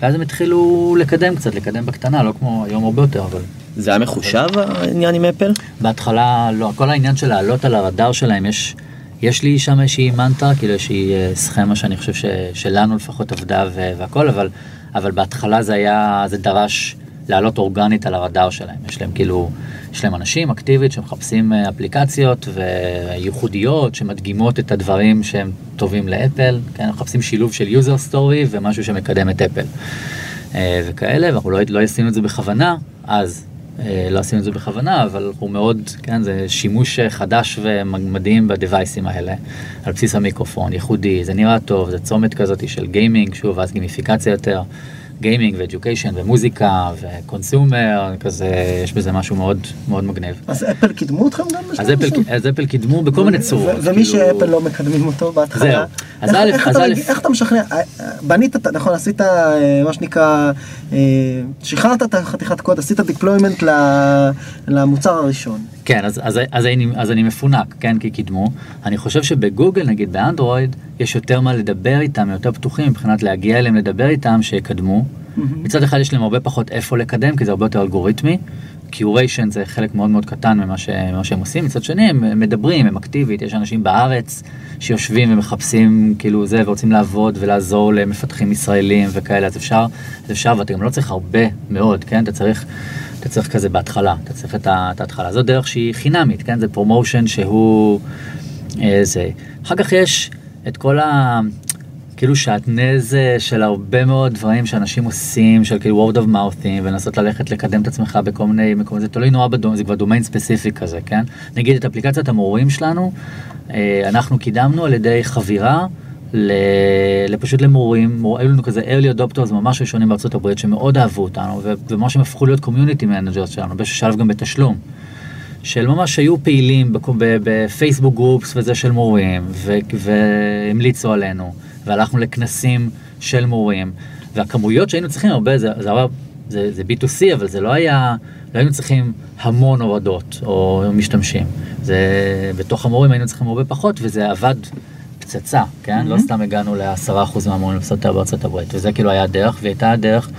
Speaker 3: ואז הם התחילו לקדם קצת, לקדם בקטנה, לא כמו היום הרבה יותר, אבל
Speaker 4: זה היה מחושב העניין עם אפל?
Speaker 3: בהתחלה לא, כל העניין של לעלות על הרדאר שלהם, יש, יש לי שם איזושהי מנטרה, כאילו איזושהי אה, סכמה שאני חושב ש, שלנו לפחות עבדה והכל, אבל, אבל בהתחלה זה היה, זה דרש לעלות אורגנית על הרדאר שלהם. יש להם כאילו, יש להם אנשים אקטיבית שמחפשים אה, אפליקציות וייחודיות שמדגימות את הדברים שהם טובים לאפל, כן, מחפשים שילוב של user story ומשהו שמקדם את אפל. אה, וכאלה, ואנחנו לא, לא עשינו את זה בכוונה, אז לא עשינו את זה בכוונה, אבל הוא מאוד, כן, זה שימוש חדש ומדהים בדווייסים האלה, על בסיס המיקרופון, ייחודי, זה נראה טוב, זה צומת כזאת של גיימינג, שוב, אז גימיפיקציה יותר. גיימינג ו education ומוזיקה ו consumer, כזה, יש בזה משהו מאוד מאוד מגניב.
Speaker 2: אז אפל קידמו אתכם גם
Speaker 3: אז אפל, אז אפל קידמו בכל מיני צורות.
Speaker 2: ומי
Speaker 3: כאילו-
Speaker 2: שאפל לא מקדמים אותו בהתחלה.
Speaker 3: זהו. אז
Speaker 2: איך-
Speaker 3: א',
Speaker 2: איך
Speaker 3: אז
Speaker 2: אתה
Speaker 3: א',
Speaker 2: מגיע- איך אתה משכנע? אה, בנית, נכון, עשית אה, מה שנקרא, אה, שחררת את החתיכת קוד, עשית deployment ל- למוצר הראשון.
Speaker 3: כן, אז, אז, אז, אני, אז אני מפונק, כן, כי קידמו. אני חושב שבגוגל, נגיד באנדרואיד, יש יותר מה לדבר איתם, יותר פתוחים מבחינת להגיע אליהם לדבר איתם, שיקדמו. מצד אחד יש להם הרבה פחות איפה לקדם, כי זה הרבה יותר אלגוריתמי. curation זה חלק מאוד מאוד קטן ממה, ש, ממה שהם עושים. מצד שני, הם מדברים, הם אקטיבית, יש אנשים בארץ שיושבים ומחפשים כאילו זה, ורוצים לעבוד ולעזור למפתחים ישראלים וכאלה, אז אפשר, אז אפשר, ואתה גם לא צריך הרבה מאוד, כן? אתה צריך... אתה צריך כזה בהתחלה, אתה צריך את ההתחלה. זו דרך שהיא חינמית, כן? זה promotion שהוא... אה, זה. אחר כך יש את כל ה... כאילו שעטנז אה, של הרבה מאוד דברים שאנשים עושים, של כאילו word of mouthing, ולנסות ללכת לקדם את עצמך בכל מיני מקומות, זה תלוי נורא בדומיין, זה כבר דומיין ספציפי כזה, כן? נגיד את אפליקציית המורים שלנו, אה, אנחנו קידמנו על ידי חבירה. לפשוט למורים, מור- היו לנו כזה early adopters ממש ראשונים בארצות הברית שמאוד אהבו אותנו וממש הם הפכו להיות community managers שלנו, באיזשהו שלב גם בתשלום. של ממש היו פעילים בפייסבוק גרופס וזה של מורים והמליצו עלינו והלכנו לכנסים של מורים והכמויות שהיינו צריכים הרבה זה, זה, זה, זה B2C אבל זה לא היה, לא היינו צריכים המון הורדות או משתמשים. זה בתוך המורים היינו צריכים הרבה פחות וזה עבד פצצה, כן? לא סתם הגענו לעשרה אחוז מהמורים לעשות בארצות הברית וזה כאילו היה הדרך והיא הייתה הדרך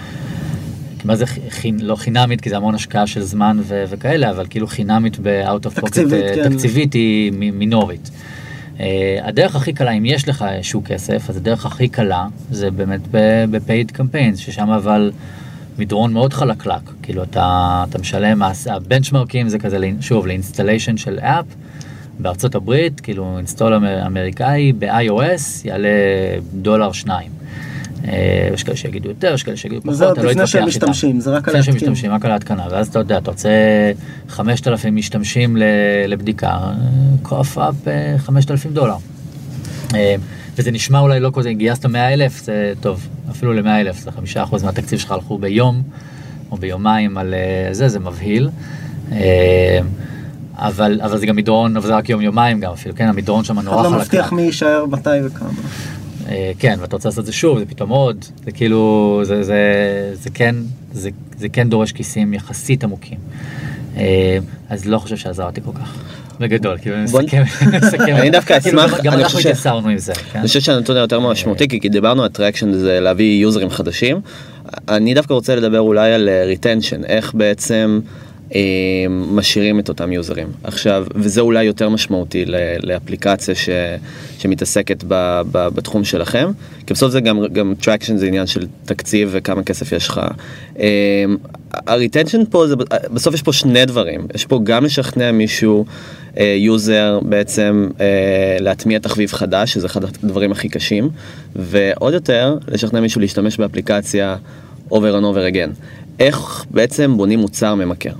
Speaker 3: מה זה חינ... לא חינמית, כי זה המון השקעה של זמן ו... וכאלה, אבל כאילו חינמית ב-out of pocket
Speaker 2: תקציבית,
Speaker 3: אה,
Speaker 2: כן.
Speaker 3: תקציבית היא מ- מינורית. Uh, הדרך הכי קלה, אם יש לך איזשהו כסף, אז הדרך הכי קלה זה באמת ב-paid campaigns, ששם אבל מדרון מאוד חלקלק. כאילו אתה, אתה משלם, הבנצ'מרקים זה כזה, שוב, ל installation של app. בארצות הברית, כאילו install אמר- אמריקאי ב-iOS יעלה דולר שניים. אה, יש כאלה שיגידו יותר, יש כאלה שיגידו פחות,
Speaker 2: וזה עוד
Speaker 3: אני לא
Speaker 2: לפני
Speaker 3: אתווכח
Speaker 2: שהם
Speaker 3: איתם.
Speaker 2: משתמשים, זה רק על
Speaker 3: לפני שהם. משתמשים, רק על ההתקנה, ואז אתה יודע, אתה רוצה 5,000 משתמשים לבדיקה, קוף אפ 5,000 דולר. אה, וזה נשמע אולי לא כזה, גייסת 100 אלף, זה טוב, אפילו ל-100 אלף, זה 5% מהתקציב שלך הלכו ביום או ביומיים על אה, זה, זה מבהיל. אה, אבל, אבל זה גם מדרון, אבל זה רק יום יומיים גם אפילו, כן, המדרון שם נורא
Speaker 2: אחד לא
Speaker 3: חלקלק.
Speaker 2: מבטיח מי יישאר מתי וכמה.
Speaker 3: אה, כן, ואתה רוצה לעשות את זה שוב, זה פתאום עוד, זה כאילו, זה, זה, זה, כן, זה, זה כן דורש כיסים יחסית עמוקים. אה, אז לא חושב שעזרתי כל כך. בגדול, כאילו, מסכם, מסכם.
Speaker 4: אני דווקא
Speaker 3: כאילו,
Speaker 4: אשמח-
Speaker 3: גם- אנחנו
Speaker 4: חושב-
Speaker 3: התייסרנו עם זה, כן?
Speaker 4: אני חושב שהנתון היותר משמעותי, כי דיברנו על traction זה להביא יוזרים חדשים. אני דווקא רוצה לדבר אולי על retention, איך בעצם אה, משאירים את אותם יוזרים. עכשיו, וזה אולי יותר משמעותי לאפליקציה ש, שמתעסקת ב, ב, בתחום שלכם, כי בסוף זה גם, גם traction זה עניין של תקציב וכמה כסף יש לך. אה, ה retention פה, זה, בסוף יש פה שני דברים, יש פה גם לשכנע מישהו, יוזר בעצם אה, להטמיע תחביב חדש, שזה אחד הדברים הכי קשים, ועוד יותר, לשכנע מישהו להשתמש באפליקציה over and over again. איך בעצם בונים מוצר ממכר?
Speaker 3: אה,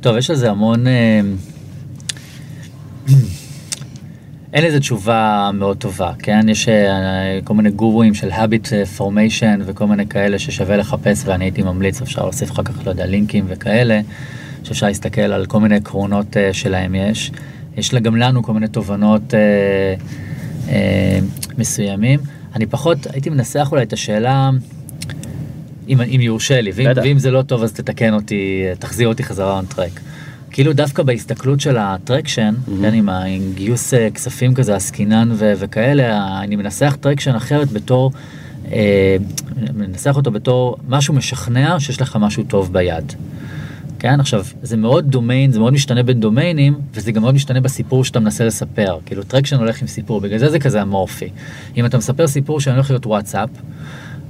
Speaker 3: טוב, יש לזה המון... אה, אין לזה תשובה מאוד טובה, כן? יש אה, כל מיני גורואים של habit אה, formation וכל מיני כאלה ששווה לחפש ואני הייתי ממליץ, אפשר להוסיף אחר כך, לא יודע, לינקים וכאלה, שאפשר להסתכל על כל מיני עקרונות אה, שלהם יש. יש גם לנו כל מיני תובנות אה, אה, מסוימים. אני פחות, הייתי מנסח אולי את השאלה, אם, אם יורשה לי, ואם. ואם זה לא טוב אז תתקן אותי, תחזיר אותי חזרה on track. כאילו דווקא בהסתכלות של ה traction, כן, עם, עם גיוס אה, כספים כזה, עסקינן ו- וכאלה, אני מנסח traction אחרת בתור, אה, מנסח אותו בתור משהו משכנע שיש לך משהו טוב ביד. כן, עכשיו, זה מאוד דומיין, זה מאוד משתנה בין דומיינים, וזה גם מאוד משתנה בסיפור שאתה מנסה לספר. כאילו, traction הולך עם סיפור, בגלל זה זה כזה אמורפי. אם אתה מספר סיפור שאני הולך להיות וואטסאפ,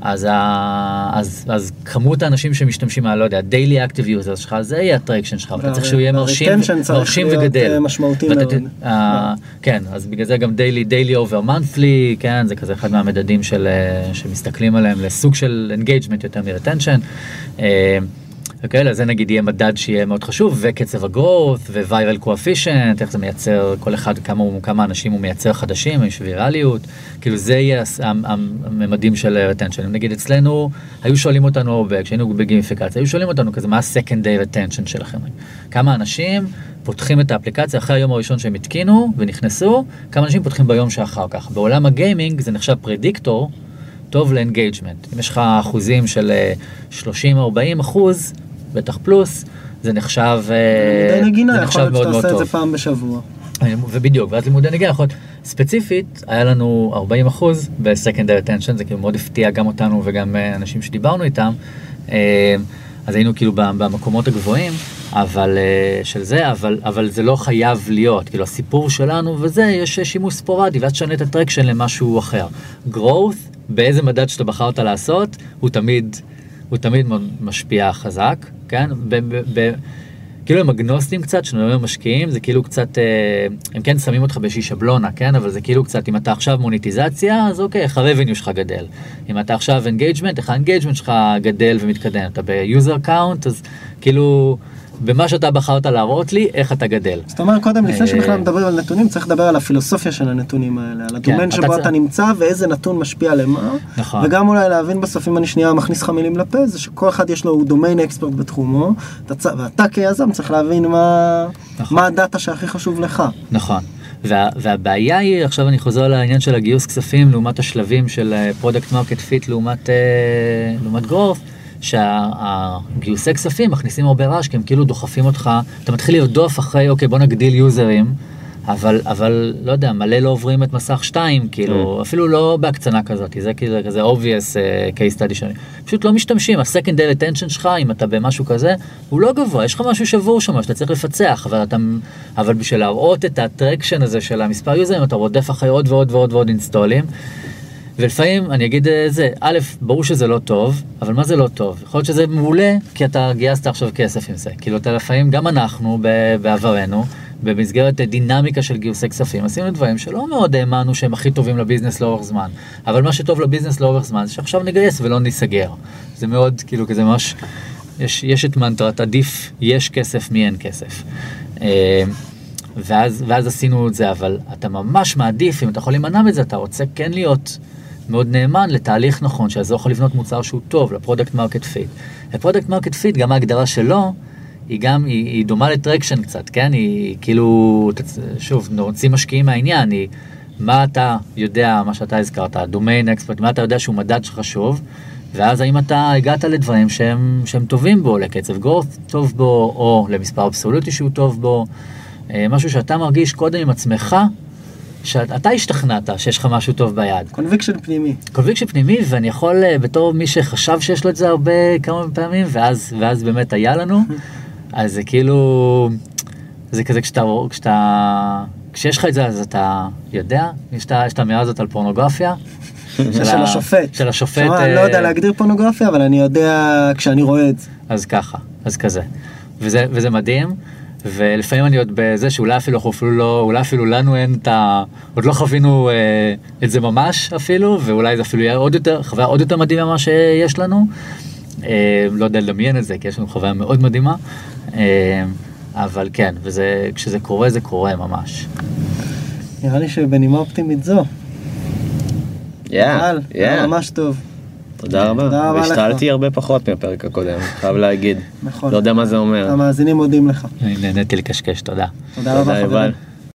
Speaker 3: אז, ה... אז, אז כמות האנשים שמשתמשים, אני לא יודע, daily active user שלך, זה יהיה ה traction שלך, ואתה צריך שהוא יהיה מרשים, מרשים וגדל.
Speaker 2: אה, משמעותי מאוד.
Speaker 3: אה, כן, אז בגלל זה גם daily, daily over monthly, כן, זה כזה אחד מהמדדים של, אה, שמסתכלים עליהם לסוג של engagement יותר מ-retention. אה, וכאלה, זה נגיד יהיה מדד שיהיה מאוד חשוב, וקצב ה growth, ו-viral coefficient, איך זה מייצר, כל אחד, כמה, הוא, כמה אנשים הוא מייצר חדשים, יש ויראליות, כאילו זה יהיה הממדים של retention. נגיד אצלנו, היו שואלים אותנו הרבה, כשהיינו בגימיפיקציה, היו שואלים אותנו כזה, מה ה-second day retention שלכם? כמה אנשים פותחים את האפליקציה אחרי היום הראשון שהם התקינו ונכנסו, כמה אנשים פותחים ביום שאחר כך. בעולם הגיימינג זה נחשב predictor. טוב ל engagement. אם יש לך אחוזים של אה, 30-40 אחוז, בטח פלוס, זה נחשב, אה,
Speaker 2: לימודי נגינה, יכול
Speaker 3: נחשב
Speaker 2: להיות
Speaker 3: מאוד
Speaker 2: שאתה
Speaker 3: מאוד
Speaker 2: עושה את זה
Speaker 3: טוב.
Speaker 2: פעם בשבוע.
Speaker 3: ובדיוק, ואז לימודי נגינה יכול להיות, ספציפית, היה לנו 40 אחוז ב-secondary attention, זה כאילו מאוד הפתיע גם אותנו וגם אה, אנשים שדיברנו איתם, אה, אז היינו כאילו במקומות הגבוהים, אבל אה, של זה, אבל, אבל זה לא חייב להיות, כאילו הסיפור שלנו וזה, יש שימוש ספורדי, ואז תשנה את הטרקשן למשהו אחר. growth, באיזה מדד שאתה בחרת לעשות, הוא תמיד, הוא תמיד משפיע חזק, כן? ב- ב- ב- כאילו הם אגנוסטים קצת, מדברים על משקיעים, זה כאילו קצת, אה, הם כן שמים אותך באיזושהי שבלונה, כן? אבל זה כאילו קצת, אם אתה עכשיו מוניטיזציה, אז אוקיי, איך ה-revenue שלך גדל. אם אתה עכשיו engagement, איך ה engagement שלך גדל ומתקדם. אתה ב-user count, אז כאילו, במה שאתה בחרת להראות לי, איך אתה גדל.
Speaker 2: זאת אומרת, קודם, לפני
Speaker 3: אה,
Speaker 2: שבכלל מדברים על נתונים, צריך לדבר על הפילוסופיה של הנתונים האלה, על הדומיין
Speaker 3: אתה
Speaker 2: שבו אתה נמצא ואיזה נתון משפיע למה,
Speaker 3: נכון.
Speaker 2: וגם אולי להבין בסוף, אם אני שנייה מכניס לך מילים לפה, זה שכל אחד יש לו domain expert בתחומו, ואתה כיזם צריך להבין מה
Speaker 3: נכון.
Speaker 2: מה הדאטה שהכי חשוב לך.
Speaker 3: נכון. וה, והבעיה היא, עכשיו אני חוזר לעניין של הגיוס כספים לעומת השלבים של product market fit לעומת, אה, growth, שהגיוסי כספים מכניסים הרבה רעש כי הם כאילו דוחפים אותך, אתה מתחיל לרדוף אחרי, אוקיי בוא נגדיל users, אבל, אבל לא יודע, מלא לא עוברים את מסך 2, כאילו, אפילו לא בהקצנה כזאת, זה כאילו כזה obvious uh, case study שאני, פשוט לא משתמשים, ה-secondary attention שלך, אם אתה במשהו כזה, הוא לא גבוה, יש לך משהו שבור שם, שאתה צריך לפצח, אבל אתה, אבל בשביל להראות את הטרקשן הזה של המספר יוזרים, אתה רודף אחרי עוד ועוד ועוד ועוד אינסטולים. ולפעמים אני אגיד אה, זה, א', ברור שזה לא טוב, אבל מה זה לא טוב? יכול להיות שזה מעולה, כי אתה גייסת עכשיו כסף עם זה. כאילו, אתה לפעמים, גם אנחנו בעברנו, במסגרת דינמיקה של גיוסי כספים, עשינו דברים שלא מאוד האמנו שהם הכי טובים לביזנס לאורך זמן. אבל מה שטוב לביזנס לאורך זמן זה שעכשיו נגייס ולא ניסגר. זה מאוד, כאילו, כזה ממש, יש, יש את מנטרת עדיף יש כסף מאין כסף. אה, ואז, ואז עשינו את זה, אבל אתה ממש מעדיף, אם אתה יכול להימנע מזה, אתה רוצה כן להיות מאוד נאמן לתהליך נכון, שיעזור לך לבנות מוצר שהוא טוב, ל product market fit. ל product market fit, גם ההגדרה שלו, היא גם, היא, היא דומה ל traction קצת, כן? היא כאילו, שוב, נוציא משקיעים מהעניין, היא מה אתה יודע, מה שאתה הזכרת, domain expert, מה אתה יודע שהוא מדד שחשוב, ואז האם אתה הגעת לדברים שהם, שהם טובים בו, לקצב growth טוב בו, או למספר אבסולוטי שהוא טוב בו, אה, משהו שאתה מרגיש קודם עם עצמך, שאתה השתכנעת שיש לך משהו טוב ביד.
Speaker 2: conviction פנימי.
Speaker 3: conviction פנימי, ואני יכול, אה, בתור מי שחשב שיש לו את זה הרבה, כמה פעמים, ואז, ואז באמת היה לנו, אז זה כאילו, זה כזה כשאתה, כשאתה, כשיש לך את זה, אז אתה יודע, יש את האמירה הזאת על פורנוגרפיה.
Speaker 2: של השופט.
Speaker 3: של השופט.
Speaker 2: שמע, אני לא
Speaker 3: אה,
Speaker 2: יודע להגדיר פורנוגרפיה, אבל אני יודע כשאני רואה את זה.
Speaker 3: אז ככה, אז כזה. וזה, וזה מדהים, ולפעמים אני עוד בזה שאולי אפילו אנחנו אפילו לא, אולי אפילו לנו אין את ה... עוד לא חווינו אה, את זה ממש אפילו, ואולי זה אפילו יהיה עוד יותר, חוויה עוד יותר מדהימה ממה שיש לנו. אה, לא יודע לדמיין את זה, כי יש לנו חוויה מאוד מדהימה. אה, אבל כן, וזה, כשזה קורה, זה קורה ממש.
Speaker 2: נראה לי שבנימה אופטימית זו,
Speaker 4: יאה,
Speaker 2: אבל,
Speaker 4: יאה.
Speaker 2: ממש טוב.
Speaker 4: תודה רבה.
Speaker 2: תודה רבה לך.
Speaker 4: והשתלתי הרבה פחות מהפרק הקודם, חייב להגיד.
Speaker 2: נכון.
Speaker 4: לא יודע מה זה אומר.
Speaker 2: המאזינים מודים לך.
Speaker 3: נהניתי לקשקש, תודה.
Speaker 2: תודה רבה חברים.